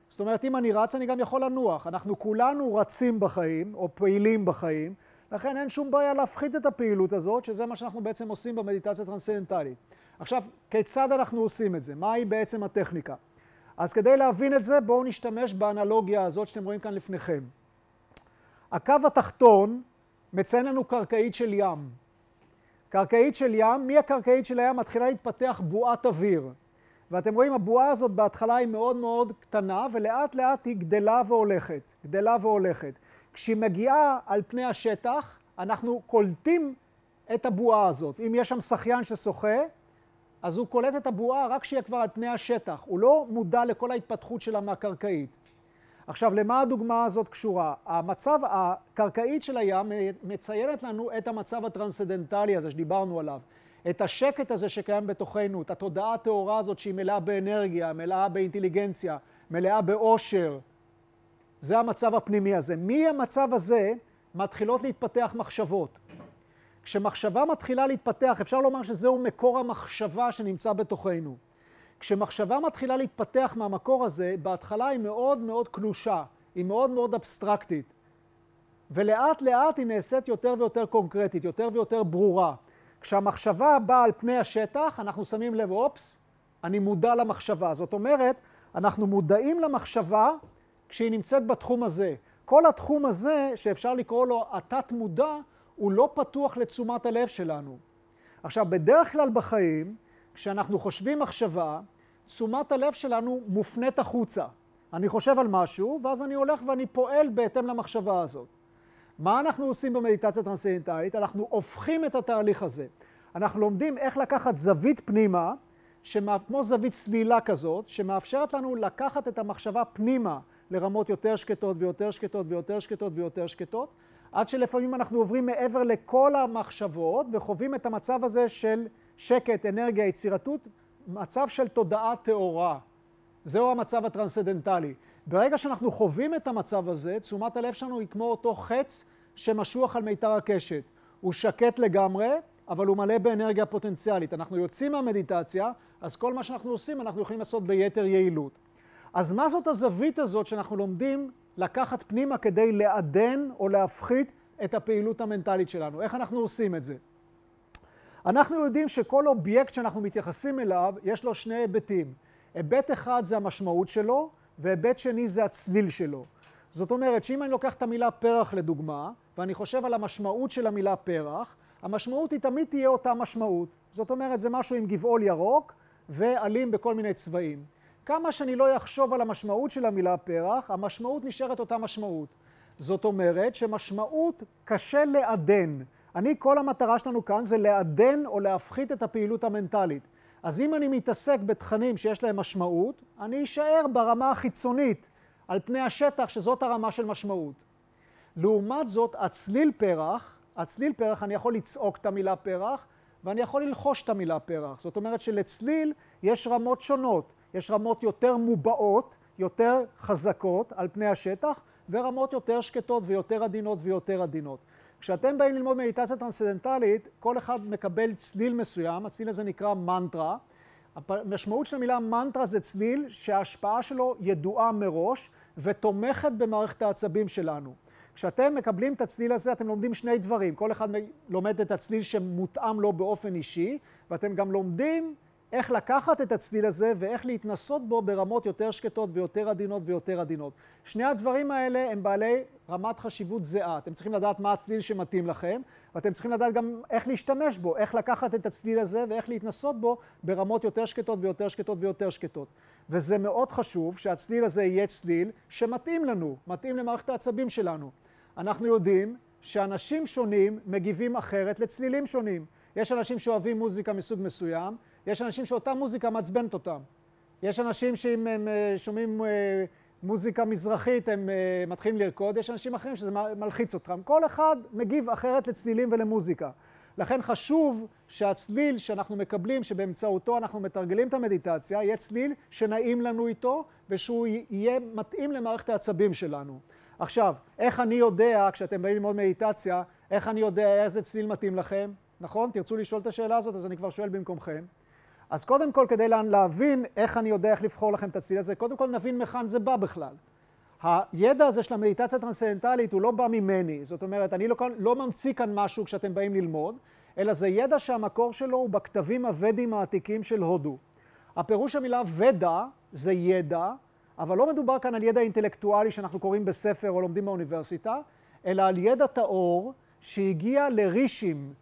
זאת אומרת, אם אני רץ, אני גם יכול לנוח. אנחנו כולנו רצים בחיים, או פעילים בחיים, לכן אין שום בעיה להפחית את הפעילות הזאת, שזה מה שאנחנו בעצם עושים במדיטציה טרנסצנדנטלית. עכשיו, כיצד אנחנו עושים את זה? מהי בעצם הטכניקה? אז כדי להבין את זה, בואו נשתמש באנלוגיה הזאת שאתם רואים כאן לפניכם. הקו התחתון מציין לנו קרקעית של ים. קרקעית של ים, מהקרקעית של הים מתחילה להתפתח בועת אוויר. ואתם רואים, הבועה הזאת בהתחלה היא מאוד מאוד קטנה, ולאט לאט היא גדלה והולכת, גדלה והולכת. כשהיא מגיעה על פני השטח, אנחנו קולטים את הבועה הזאת. אם יש שם שחיין ששוחה, אז הוא קולט את הבועה רק כשהיא כבר על פני השטח. הוא לא מודע לכל ההתפתחות שלה מהקרקעית. עכשיו, למה הדוגמה הזאת קשורה? המצב, הקרקעית של הים מציינת לנו את המצב הטרנסצדנטלי הזה שדיברנו עליו. את השקט הזה שקיים בתוכנו, את התודעה הטהורה הזאת שהיא מלאה באנרגיה, מלאה באינטליגנציה, מלאה באושר. זה המצב הפנימי הזה. מהמצב הזה מתחילות להתפתח מחשבות. כשמחשבה מתחילה להתפתח, אפשר לומר שזהו מקור המחשבה שנמצא בתוכנו. כשמחשבה מתחילה להתפתח מהמקור הזה, בהתחלה היא מאוד מאוד קלושה, היא מאוד מאוד אבסטרקטית. ולאט לאט היא נעשית יותר ויותר קונקרטית, יותר ויותר ברורה. כשהמחשבה באה על פני השטח, אנחנו שמים לב, אופס, אני מודע למחשבה. זאת אומרת, אנחנו מודעים למחשבה כשהיא נמצאת בתחום הזה. כל התחום הזה, שאפשר לקרוא לו התת-מודע, הוא לא פתוח לתשומת הלב שלנו. עכשיו, בדרך כלל בחיים, כשאנחנו חושבים מחשבה, תשומת הלב שלנו מופנית החוצה. אני חושב על משהו, ואז אני הולך ואני פועל בהתאם למחשבה הזאת. מה אנחנו עושים במדיטציה טרנסצנדנטלית? אנחנו הופכים את התהליך הזה. אנחנו לומדים איך לקחת זווית פנימה, שמה, כמו זווית סלילה כזאת, שמאפשרת לנו לקחת את המחשבה פנימה לרמות יותר שקטות ויותר שקטות ויותר שקטות ויותר שקטות, עד שלפעמים אנחנו עוברים מעבר לכל המחשבות וחווים את המצב הזה של שקט, אנרגיה, יצירתות, מצב של תודעה טהורה. זהו המצב הטרנסצדנטלי. ברגע שאנחנו חווים את המצב הזה, תשומת הלב שלנו היא כמו אותו חץ שמשוח על מיתר הקשת. הוא שקט לגמרי, אבל הוא מלא באנרגיה פוטנציאלית. אנחנו יוצאים מהמדיטציה, אז כל מה שאנחנו עושים אנחנו יכולים לעשות ביתר יעילות. אז מה זאת הזווית הזאת שאנחנו לומדים לקחת פנימה כדי לעדן או להפחית את הפעילות המנטלית שלנו? איך אנחנו עושים את זה? אנחנו יודעים שכל אובייקט שאנחנו מתייחסים אליו, יש לו שני היבטים. היבט אחד זה המשמעות שלו, והיבט שני זה הצליל שלו. זאת אומרת שאם אני לוקח את המילה פרח לדוגמה, ואני חושב על המשמעות של המילה פרח, המשמעות היא תמיד תהיה אותה משמעות. זאת אומרת, זה משהו עם גבעול ירוק ועלים בכל מיני צבעים. כמה שאני לא אחשוב על המשמעות של המילה פרח, המשמעות נשארת אותה משמעות. זאת אומרת שמשמעות קשה לעדן. אני, כל המטרה שלנו כאן זה לעדן או להפחית את הפעילות המנטלית. אז אם אני מתעסק בתכנים שיש להם משמעות, אני אשאר ברמה החיצונית, על פני השטח, שזאת הרמה של משמעות. לעומת זאת, הצליל פרח, הצליל פרח, אני יכול לצעוק את המילה פרח, ואני יכול ללחוש את המילה פרח. זאת אומרת שלצליל יש רמות שונות. יש רמות יותר מובעות, יותר חזקות על פני השטח, ורמות יותר שקטות ויותר עדינות ויותר עדינות. כשאתם באים ללמוד מדיטציה טרנסצדנטלית, כל אחד מקבל צליל מסוים, הצליל הזה נקרא מנטרה. המשמעות של המילה מנטרה זה צליל שההשפעה שלו ידועה מראש ותומכת במערכת העצבים שלנו. כשאתם מקבלים את הצליל הזה, אתם לומדים שני דברים. כל אחד לומד את הצליל שמותאם לו באופן אישי, ואתם גם לומדים איך לקחת את הצליל הזה ואיך להתנסות בו ברמות יותר שקטות ויותר עדינות ויותר עדינות. שני הדברים האלה הם בעלי רמת חשיבות זהה. אתם צריכים לדעת מה הצליל שמתאים לכם, ואתם צריכים לדעת גם איך להשתמש בו, איך לקחת את הצליל הזה ואיך להתנסות בו ברמות יותר שקטות ויותר שקטות ויותר שקטות. וזה מאוד חשוב שהצליל הזה יהיה צליל שמתאים לנו, מתאים למערכת העצבים שלנו. אנחנו יודעים שאנשים שונים מגיבים אחרת לצלילים שונים. יש אנשים שאוהבים מוזיקה מסוג מסוים, יש אנשים שאותה מוזיקה מעצבנת אותם. יש אנשים שאם הם אה, שומעים אה, מוזיקה מזרחית הם אה, מתחילים לרקוד, יש אנשים אחרים שזה מלחיץ אותם. כל אחד מגיב אחרת לצלילים ולמוזיקה. לכן חשוב שהצליל שאנחנו מקבלים, שבאמצעותו אנחנו מתרגלים את המדיטציה, יהיה צליל שנעים לנו איתו ושהוא יהיה מתאים למערכת העצבים שלנו. עכשיו, איך אני יודע, כשאתם באים ללמוד מדיטציה, איך אני יודע איזה צליל מתאים לכם? נכון? תרצו לשאול את השאלה הזאת, אז אני כבר שואל במקומכם. אז קודם כל, כדי להבין איך אני יודע איך לבחור לכם את הצליל הזה, קודם כל נבין מכאן זה בא בכלל. הידע הזה של המדיטציה הטרנסצנדנטלית הוא לא בא ממני, זאת אומרת, אני לא, לא ממציא כאן משהו כשאתם באים ללמוד, אלא זה ידע שהמקור שלו הוא בכתבים הוודים העתיקים של הודו. הפירוש המילה ודה זה ידע, אבל לא מדובר כאן על ידע אינטלקטואלי שאנחנו קוראים בספר או לומדים באוניברסיטה, אלא על ידע טהור שהגיע לרישים.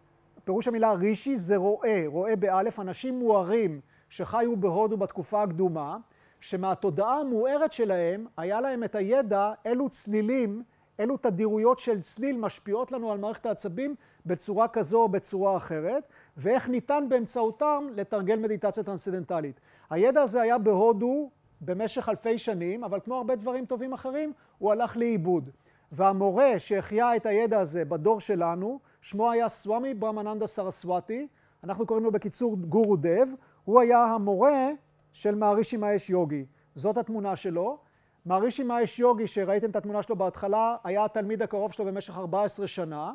פירוש המילה רישי זה רועה, רועה באלף, אנשים מוארים שחיו בהודו בתקופה הקדומה, שמהתודעה המוארת שלהם היה להם את הידע אילו צלילים, אילו תדירויות של צליל משפיעות לנו על מערכת העצבים בצורה כזו או בצורה אחרת, ואיך ניתן באמצעותם לתרגל מדיטציה טרנסצנדנטלית. הידע הזה היה בהודו במשך אלפי שנים, אבל כמו הרבה דברים טובים אחרים, הוא הלך לאיבוד. והמורה שהחיה את הידע הזה בדור שלנו, שמו היה סוואמי ברמננדה סרסווטי, אנחנו קוראים לו בקיצור גורו דב, הוא היה המורה של מערישי מאש יוגי. זאת התמונה שלו. מערישי מאש יוגי, שראיתם את התמונה שלו בהתחלה, היה התלמיד הקרוב שלו במשך 14 שנה,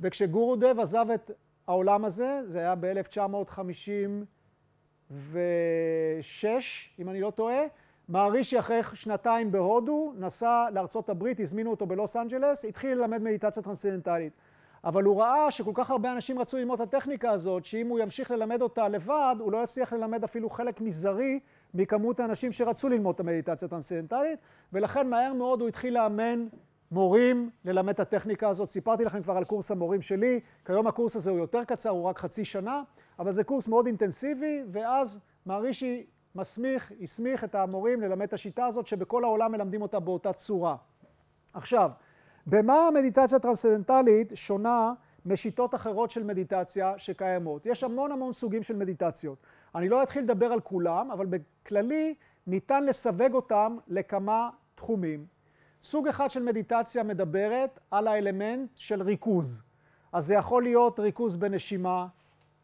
וכשגורו דב עזב את העולם הזה, זה היה ב-1956, אם אני לא טועה, מהרישי אחרי שנתיים בהודו, נסע לארצות הברית, הזמינו אותו בלוס אנג'לס, התחיל ללמד מדיטציה טרנסצנדנטלית. אבל הוא ראה שכל כך הרבה אנשים רצו ללמוד את הטכניקה הזאת, שאם הוא ימשיך ללמד אותה לבד, הוא לא יצליח ללמד אפילו חלק מזערי מכמות האנשים שרצו ללמוד את המדיטציה הטרנסצנדנטלית, ולכן מהר מאוד הוא התחיל לאמן מורים ללמד את הטכניקה הזאת. סיפרתי לכם כבר על קורס המורים שלי, כיום הקורס הזה הוא יותר קצר, הוא רק חצי שנה, אבל זה קורס מאוד אינטנסיבי, ואז מערישי מסמיך, הסמיך את המורים ללמד את השיטה הזאת, שבכל העולם מלמדים אותה באותה צורה. עכשיו, במה המדיטציה הטרנסצנדנטלית שונה משיטות אחרות של מדיטציה שקיימות? יש המון המון סוגים של מדיטציות. אני לא אתחיל לדבר על כולם, אבל בכללי ניתן לסווג אותם לכמה תחומים. סוג אחד של מדיטציה מדברת על האלמנט של ריכוז. אז זה יכול להיות ריכוז בנשימה,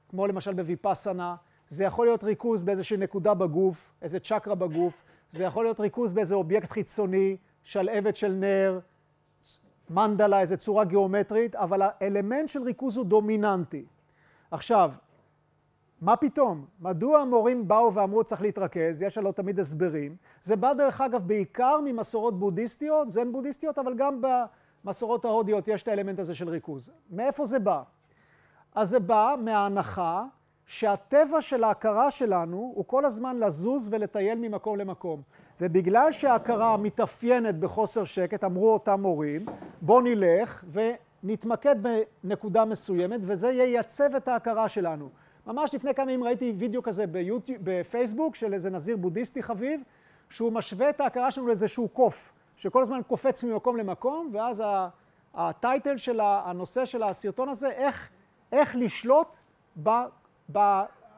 כמו למשל בוויפאסנה, זה יכול להיות ריכוז באיזושהי נקודה בגוף, איזה צ'קרה בגוף, זה יכול להיות ריכוז באיזה אובייקט חיצוני, שלהבת של נר, מנדלה, איזה צורה גיאומטרית, אבל האלמנט של ריכוז הוא דומיננטי. עכשיו, מה פתאום? מדוע המורים באו ואמרו צריך להתרכז? יש לו תמיד הסברים. זה בא דרך אגב בעיקר ממסורות בודהיסטיות, זן בודהיסטיות, אבל גם במסורות ההודיות יש את האלמנט הזה של ריכוז. מאיפה זה בא? אז זה בא מההנחה שהטבע של ההכרה שלנו הוא כל הזמן לזוז ולטייל ממקום למקום. ובגלל שההכרה מתאפיינת בחוסר שקט, אמרו אותם מורים, בואו נלך ונתמקד בנקודה מסוימת וזה ייצב את ההכרה שלנו. ממש לפני כמה ימים ראיתי וידאו כזה ביוטיוב, בפייסבוק של איזה נזיר בודהיסטי חביב, שהוא משווה את ההכרה שלנו לאיזשהו קוף, שכל הזמן קופץ ממקום למקום, ואז הטייטל של הנושא של הסרטון הזה, איך, איך לשלוט ב...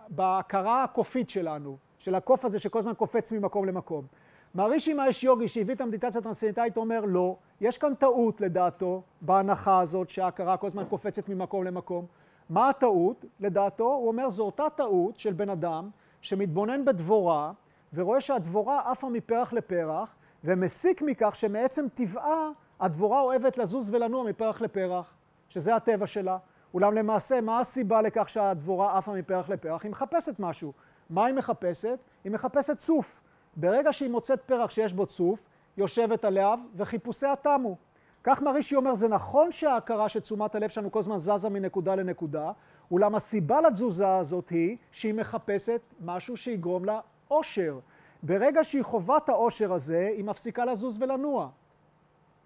בהכרה הקופית שלנו, של הקוף הזה שכל הזמן קופץ ממקום למקום. מערישי מאש יוגי שהביא את המדיטציה הטרנסצנדנטלית אומר לא, יש כאן טעות לדעתו בהנחה הזאת שההכרה כל הזמן קופצת ממקום למקום. מה הטעות? לדעתו, הוא אומר זו אותה טעות של בן אדם שמתבונן בדבורה ורואה שהדבורה עפה מפרח לפרח ומסיק מכך שמעצם טבעה הדבורה אוהבת לזוז ולנוע מפרח לפרח, שזה הטבע שלה. אולם למעשה, מה הסיבה לכך שהדבורה עפה מפרח לפרח? היא מחפשת משהו. מה היא מחפשת? היא מחפשת צוף. ברגע שהיא מוצאת פרח שיש בו צוף, יושבת עליו וחיפושיה תמו. כך מרישי אומר, זה נכון שההכרה שתשומת הלב שלנו כל הזמן זזה מנקודה לנקודה, אולם הסיבה לתזוזה הזאת היא שהיא מחפשת משהו שיגרום לה אושר. ברגע שהיא חווה את האושר הזה, היא מפסיקה לזוז ולנוע.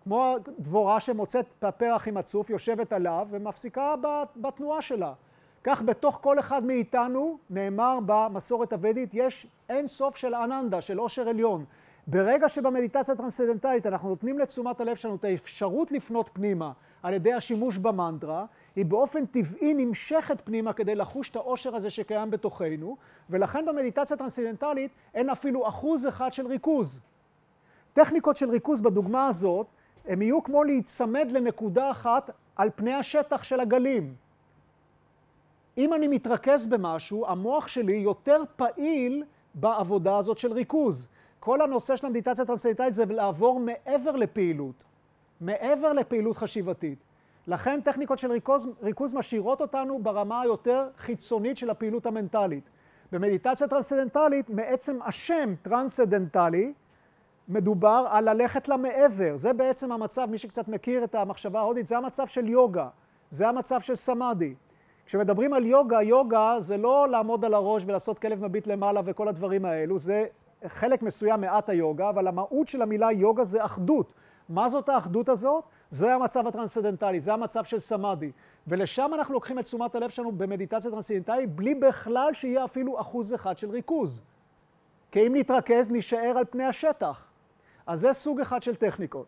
כמו דבורה שמוצאת את הפרח עם הצוף, יושבת עליו ומפסיקה בתנועה שלה. כך בתוך כל אחד מאיתנו, נאמר במסורת הוודית, יש אין סוף של אננדה, של עושר עליון. ברגע שבמדיטציה הטרנסצנדנטלית אנחנו נותנים לתשומת הלב שלנו את האפשרות לפנות פנימה על ידי השימוש במנטרה, היא באופן טבעי נמשכת פנימה כדי לחוש את העושר הזה שקיים בתוכנו, ולכן במדיטציה הטרנסצנדנטלית אין אפילו אחוז אחד של ריכוז. טכניקות של ריכוז בדוגמה הזאת הם יהיו כמו להיצמד לנקודה אחת על פני השטח של הגלים. אם אני מתרכז במשהו, המוח שלי יותר פעיל בעבודה הזאת של ריכוז. כל הנושא של המדיטציה הטרנסצנדנטלית זה לעבור מעבר לפעילות, מעבר לפעילות חשיבתית. לכן טכניקות של ריכוז, ריכוז משאירות אותנו ברמה היותר חיצונית של הפעילות המנטלית. במדיטציה טרנסצנדנטלית, מעצם השם טרנסצנדנטלי, מדובר על ללכת למעבר. זה בעצם המצב, מי שקצת מכיר את המחשבה ההודית, זה המצב של יוגה, זה המצב של סמאדי. כשמדברים על יוגה, יוגה זה לא לעמוד על הראש ולעשות כלב מביט למעלה וכל הדברים האלו, זה חלק מסוים מתורת היוגה, אבל המהות של המילה יוגה זה אחדות. מה זאת האחדות הזאת? זה המצב הטרנסצנדנטלי, זה המצב של סמאדי. ולשם אנחנו לוקחים את תשומת הלב שלנו במדיטציה טרנסצנדנטלית, בלי בכלל שיהיה אפילו אחוז אחד של ריכוז. כי אם נתרכז, נישאר על פני השטח. אז זה סוג אחד של טכניקות.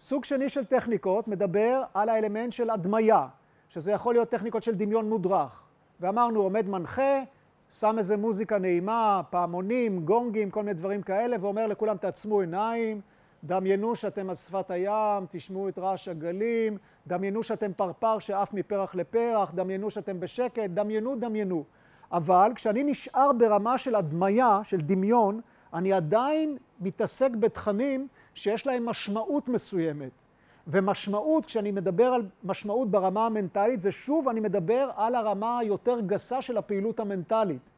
סוג שני של טכניקות מדבר על האלמנט של הדמיה, שזה יכול להיות טכניקות של דמיון מודרך. ואמרנו, עומד מנחה, שם איזה מוזיקה נעימה, פעמונים, גונגים, כל מיני דברים כאלה, ואומר לכולם, תעצמו עיניים, דמיינו שאתם על שפת הים, תשמעו את רעש הגלים, דמיינו שאתם פרפר שעף מפרח לפרח, דמיינו שאתם בשקט, דמיינו, דמיינו. אבל כשאני נשאר ברמה של הדמיה, של דמיון, אני עדיין מתעסק בתכנים שיש להם משמעות מסוימת. ומשמעות, כשאני מדבר על משמעות ברמה המנטלית, זה שוב, אני מדבר על הרמה היותר גסה של הפעילות המנטלית.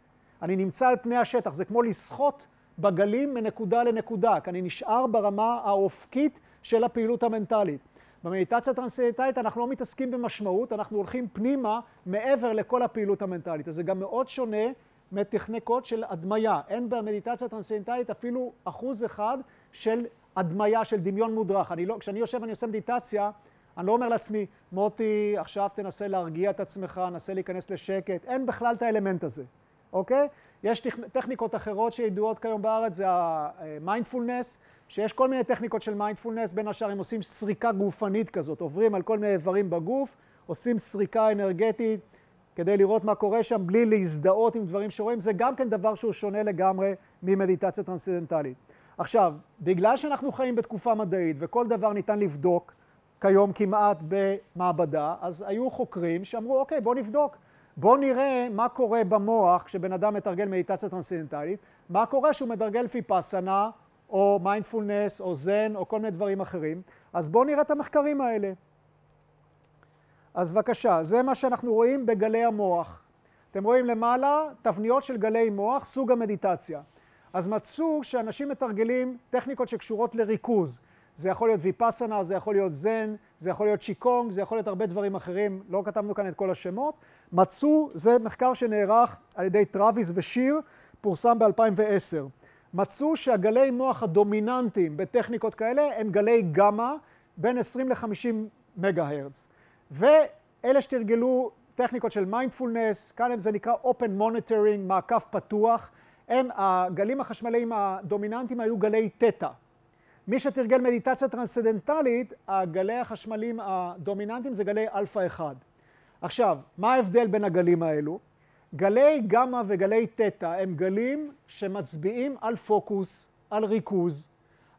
אני נמצא על פני השטח, זה כמו לשחות בגלים מנקודה לנקודה, כי אני נשאר ברמה האופקית של הפעילות המנטלית. במדיטציה הטרנסצנדנטלית אנחנו לא מתעסקים במשמעות, אנחנו הולכים פנימה מעבר לכל הפעילות המנטלית. אז זה גם מאוד שונה מטכניקות של הדמיה. אין במדיטציה הטרנסצנדנטלית אפילו אחוז אחד של הדמיה, של דמיון מודרך. לא, כשאני יושב ואני עושה מדיטציה, אני לא אומר לעצמי, מוטי, עכשיו תנסה להרגיע את עצמך, נסה להיכנס לשקט. אין בכלל את האלמנט הזה, אוקיי? יש טכניקות אחרות שידועות כיום בארץ, זה המיינדפולנס, שיש כל מיני טכניקות של מיינדפולנס, בין השאר הם עושים סריקה גופנית כזאת, עוברים על כל מיני איברים בגוף, עושים סריקה אנרגטית כדי לראות מה קורה שם בלי להזדהות עם דברים שרואים, זה גם כן דבר שהוא שונה לגמרי ממדיטציה טרנסצנדנטלית. עכשיו, בגלל שאנחנו חיים בתקופה מדעית וכל דבר ניתן לבדוק כיום כמעט במעבדה, אז היו חוקרים שאמרו, אוקיי, בואו נבדוק. בואו נראה מה קורה במוח כשבן אדם מתרגל מדיטציה טרנסצנדנטלית, מה קורה שהוא מתרגל ויפאסנה, או מיינדפולנס, או זן, או כל מיני דברים אחרים. אז בואו נראה את המחקרים האלה. אז בבקשה, זה מה שאנחנו רואים בגלי המוח. אתם רואים למעלה תבניות של גלי מוח, סוג המדיטציה. אז מצאו שאנשים מתרגלים טכניקות שקשורות לריכוז. זה יכול להיות ויפאסנה, זה יכול להיות זן, זה יכול להיות שיקונג, זה יכול להיות הרבה דברים אחרים, לא כתבנו כאן את כל השמות. מצאו, זה מחקר שנערך על ידי טראביס ושיר, פורסם ב-2010. מצאו שהגלי מוח הדומיננטיים בטכניקות כאלה הם גלי גמא בין 20 ל-50 מגה הרץ. ואלה שתרגלו טכניקות של מיינדפולנס, כאן זה נקרא Open Monitoring, מעקב פתוח, הם הגלים החשמליים הדומיננטיים היו גלי תטא. מי שתרגל מדיטציה טרנסצנדנטלית, הגלי החשמליים הדומיננטיים זה גלי אלפא 1. עכשיו, מה ההבדל בין הגלים האלו? גלי גמא וגלי תטא הם גלים שמצביעים על פוקוס, על ריכוז.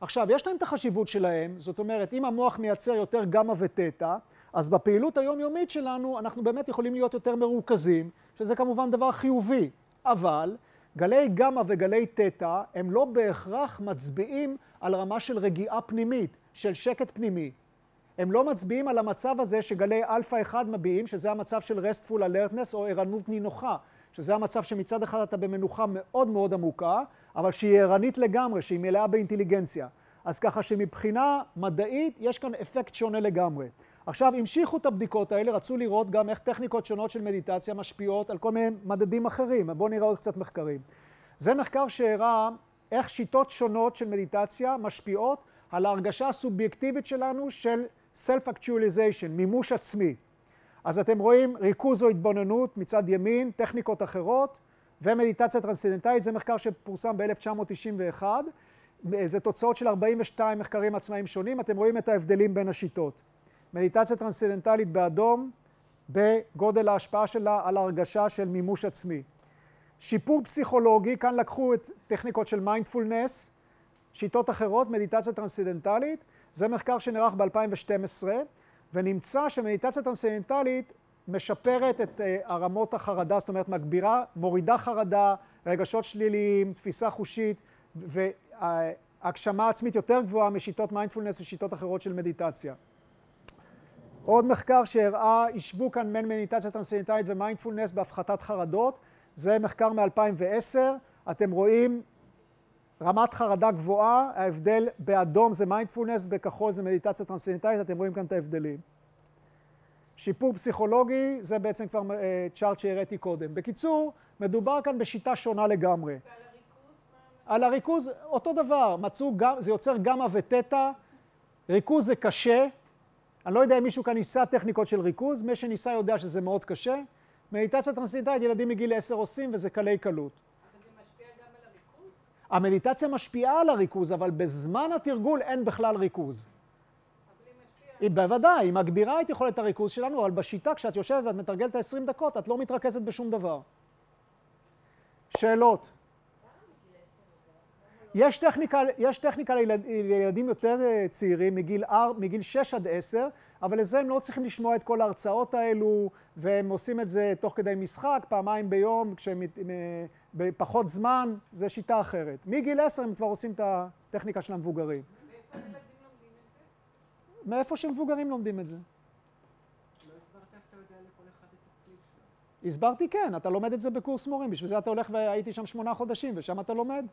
עכשיו, יש להם את החשיבות שלהם, זאת אומרת, אם המוח מייצר יותר גמא ותטא, אז בפעילות היומיומית שלנו אנחנו באמת יכולים להיות יותר מרוכזים, שזה כמובן דבר חיובי, אבל גלי גמא וגלי תטא הם לא בהכרח מצביעים על רמה של רגיעה פנימית, של שקט פנימי. הם לא מצביעים על המצב הזה שגלי אלפא 1 מביעים, שזה המצב של restful alertness או ערנות נינוחה, שזה המצב שמצד אחד אתה במנוחה מאוד מאוד עמוקה, אבל שהיא ערנית לגמרי, שהיא מלאה באינטליגנציה. אז ככה שמבחינה מדעית יש כאן אפקט שונה לגמרי. עכשיו, המשיכו את הבדיקות האלה, רצו לראות גם איך טכניקות שונות של מדיטציה משפיעות על כל מיני מדדים אחרים. בואו נראה עוד קצת מחקרים. זה מחקר שהראה איך שיטות שונות של מדיטציה משפיעות על ההרגשה הסובייקטיבית שלנו של Self-Actualization, מימוש עצמי. אז אתם רואים ריכוז או התבוננות מצד ימין, טכניקות אחרות, ומדיטציה טרנסצנדנטלית, זה מחקר שפורסם ב-1991. זה תוצאות של 42 מחקרים עצמאיים שונים, אתם רואים את ההבדלים בין השיטות. מדיטציה טרנסצנדנטלית באדום, בגודל ההשפעה שלה על הרגשה של מימוש עצמי. שיפור פסיכולוגי, כאן לקחו את טכניקות של מיינדפולנס, שיטות אחרות, מדיטציה טרנסצנדנטלית, זה מחקר שנערך ב-2012, ונמצא שמדיטציה טרנסצנדנטלית משפרת את אה, הרמות החרדה, זאת אומרת מגבירה, מורידה חרדה, רגשות שליליים, תפיסה חושית, והגשמה עצמית יותר גבוהה משיטות מיינדפולנס ושיטות אחרות של מדיטציה. עוד מחקר שהראה, השוו כאן בין מדיטציה טרנסצנדנטלית ומיינדפולנס בהפחתת חרדות, זה מחקר מ-2010, אתם רואים רמת חרדה גבוהה, ההבדל באדום זה מיינדפולנס, בכחול זה מדיטציה טרנסצנדנטלית, אתם רואים כאן את ההבדלים. שיפור פסיכולוגי, זה בעצם כבר צ'ארט שהראיתי קודם. בקיצור, מדובר כאן בשיטה שונה לגמרי. ועל הריכוז? על הריכוז, אותו דבר, מצאו, זה יוצר גמא ותטא, ריכוז זה קשה, אני לא יודע אם מישהו כאן ניסה טכניקות של ריכוז, מי שניסה יודע שזה מאוד קשה. מדיטציה טרנסצנדנטלית, ילדים מגיל 10 עושים וזה קלי קלות. המדיטציה משפיעה על הריכוז, אבל בזמן התרגול אין בכלל ריכוז. היא בוודאי, היא מגבירה את יכולת הריכוז שלנו, אבל בשיטה, כשאת יושבת ואת מתרגלת 20 דקות, את לא מתרכזת בשום דבר. שאלות? יש טכניקה, יש טכניקה לילד, לילדים יותר צעירים, מגיל, מגיל 6 עד 10, אבל לזה הם לא צריכים לשמוע את כל ההרצאות האלו, והם עושים את זה תוך כדי משחק, פעמיים ביום, כשהם בפחות זמן, זה שיטה אחרת. מגיל 10 הם כבר עושים את הטכניקה של המבוגרים. מאיפה שמבוגרים לומדים את זה? לא. הסברתי כן, אתה לומד את זה בקורס מורים, בשביל זה אתה הולך והייתי שם שמונה חודשים, ושם אתה לומד.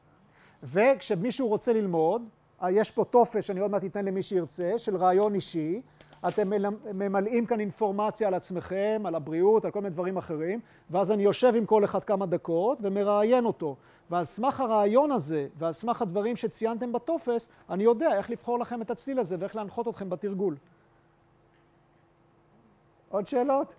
וכשמישהו רוצה ללמוד, יש פה טופס שאני עוד מעט אתן למי שירצה, של רעיון אישי, אתם ממלאים כאן אינפורמציה על עצמכם, על הבריאות, על כל מיני דברים אחרים, ואז אני יושב עם כל אחד כמה דקות ומראיין אותו. ועל סמך הרעיון הזה, ועל סמך הדברים שציינתם בטופס, אני יודע איך לבחור לכם את הצליל הזה ואיך להנחות אתכם בתרגול. עוד שאלות?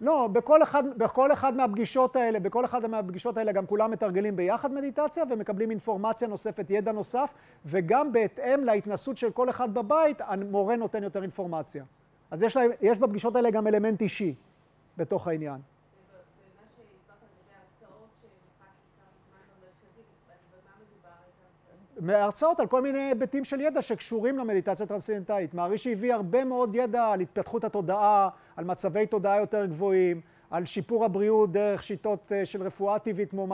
לא, בכל אחד, בכל אחד מהפגישות האלה, בכל אחד מהפגישות האלה גם כולם מתרגלים ביחד מדיטציה ומקבלים אינפורמציה נוספת, ידע נוסף, וגם בהתאם להתנסות של כל אחד בבית, המורה נותן יותר אינפורמציה. אז יש, לה, יש בפגישות האלה גם אלמנט אישי בתוך העניין. מהרצאות על כל מיני היבטים של ידע שקשורים למדיטציה טרנסצנדנטלית. מערישי הביא הרבה מאוד ידע על התפתחות התודעה, על מצבי תודעה יותר גבוהים, על שיפור הבריאות דרך שיטות של רפואה טבעית כמו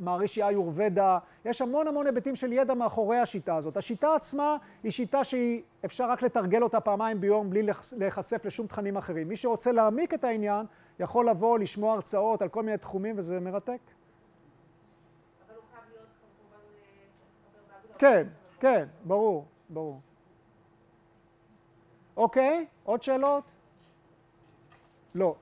מערישי איורבדה. יש המון המון היבטים של ידע מאחורי השיטה הזאת. השיטה עצמה היא שיטה שאפשר רק לתרגל אותה פעמיים ביום בלי להיחשף לשום תכנים אחרים. מי שרוצה להעמיק את העניין יכול לבוא, לשמוע הרצאות על כל מיני תחומים וזה מרתק. כן, כן, ברור, ברור. אוקיי, עוד שאלות? לא.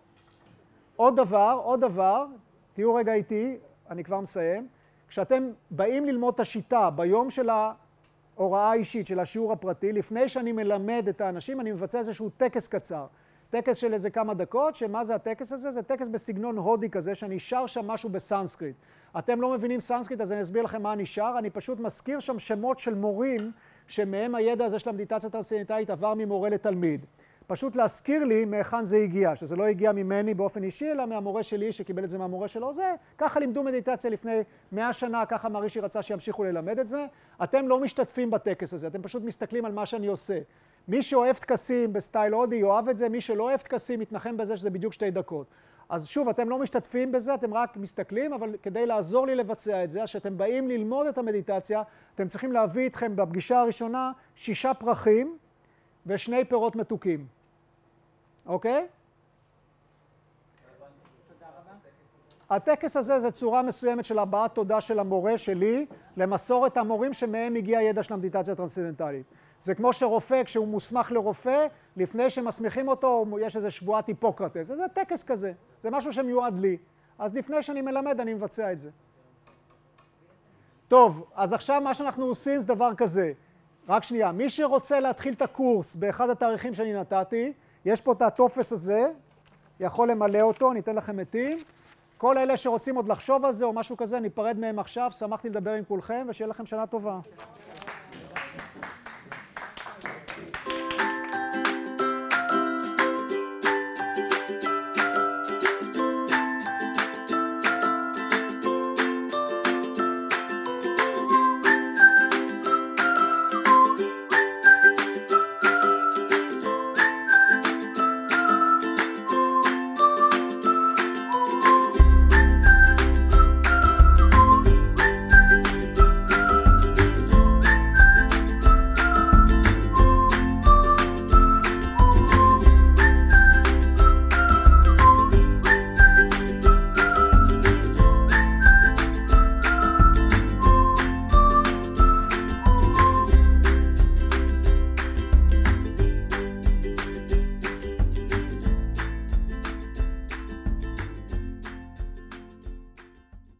עוד דבר, עוד דבר, תהיו רגע איתי, אני כבר מסיים. כשאתם באים ללמוד את השיטה ביום של ההוראה האישית, של השיעור הפרטי, לפני שאני מלמד את האנשים, אני מבצע איזשהו טקס קצר. טקס של איזה כמה דקות, שמה זה הטקס הזה? זה טקס בסגנון הודי כזה, שאני שר שם משהו בסנסקריט. אתם לא מבינים סנסקריט, אז אני אסביר לכם מה אני שר. אני פשוט מזכיר שם שמות של מורים, שמהם הידע הזה של המדיטציה הטרנסצנדנטלית עבר ממורה לתלמיד. פשוט להזכיר לי מהיכן זה הגיע, שזה לא הגיע ממני באופן אישי, אלא מהמורה שלי שקיבל את זה מהמורה שלו. זה, ככה לימדו מדיטציה לפני מאה שנה, ככה מרישי רצה שימשיכו ללמד את זה. אתם לא משתתפים בטקס הזה, אתם פשוט מסתכלים על מה שאני עושה. מי שאוהב טקסים בסטייל הודי יאהב את זה, מי שלא אוהב טקסים יתנחם בזה שזה בדיוק שתי דקות. אז שוב, אתם לא משתתפים בזה, אתם רק מסתכלים, אבל כדי לעזור לי לבצע את זה, כשאתם באים ללמוד את המדיטציה, אתם צריכים להביא איתכם בפגישה הראשונה שישה פרחים ושני פירות מתוקים. אוקיי? הטקס הזה זה צורה מסוימת של הבעת תודה של המורה שלי למסורת המורים שמהם הגיע הידע של המדיטציה הטרנסצנדנטלית. זה כמו שרופא, כשהוא מוסמך לרופא, לפני שמסמיכים אותו, יש איזה שבועת היפוקרטס. זה טקס כזה, זה משהו שמיועד לי. אז לפני שאני מלמד, אני מבצע את זה. טוב, אז עכשיו מה שאנחנו עושים זה דבר כזה. רק שנייה, מי שרוצה להתחיל את הקורס באחד התאריכים שאני נתתי, יש פה את הטופס הזה, יכול למלא אותו, אני אתן לכם עטים. כל אלה שרוצים עוד לחשוב על זה או משהו כזה, ניפרד מהם עכשיו. שמחתי לדבר עם כולכם ושיהיה לכם שנה טובה.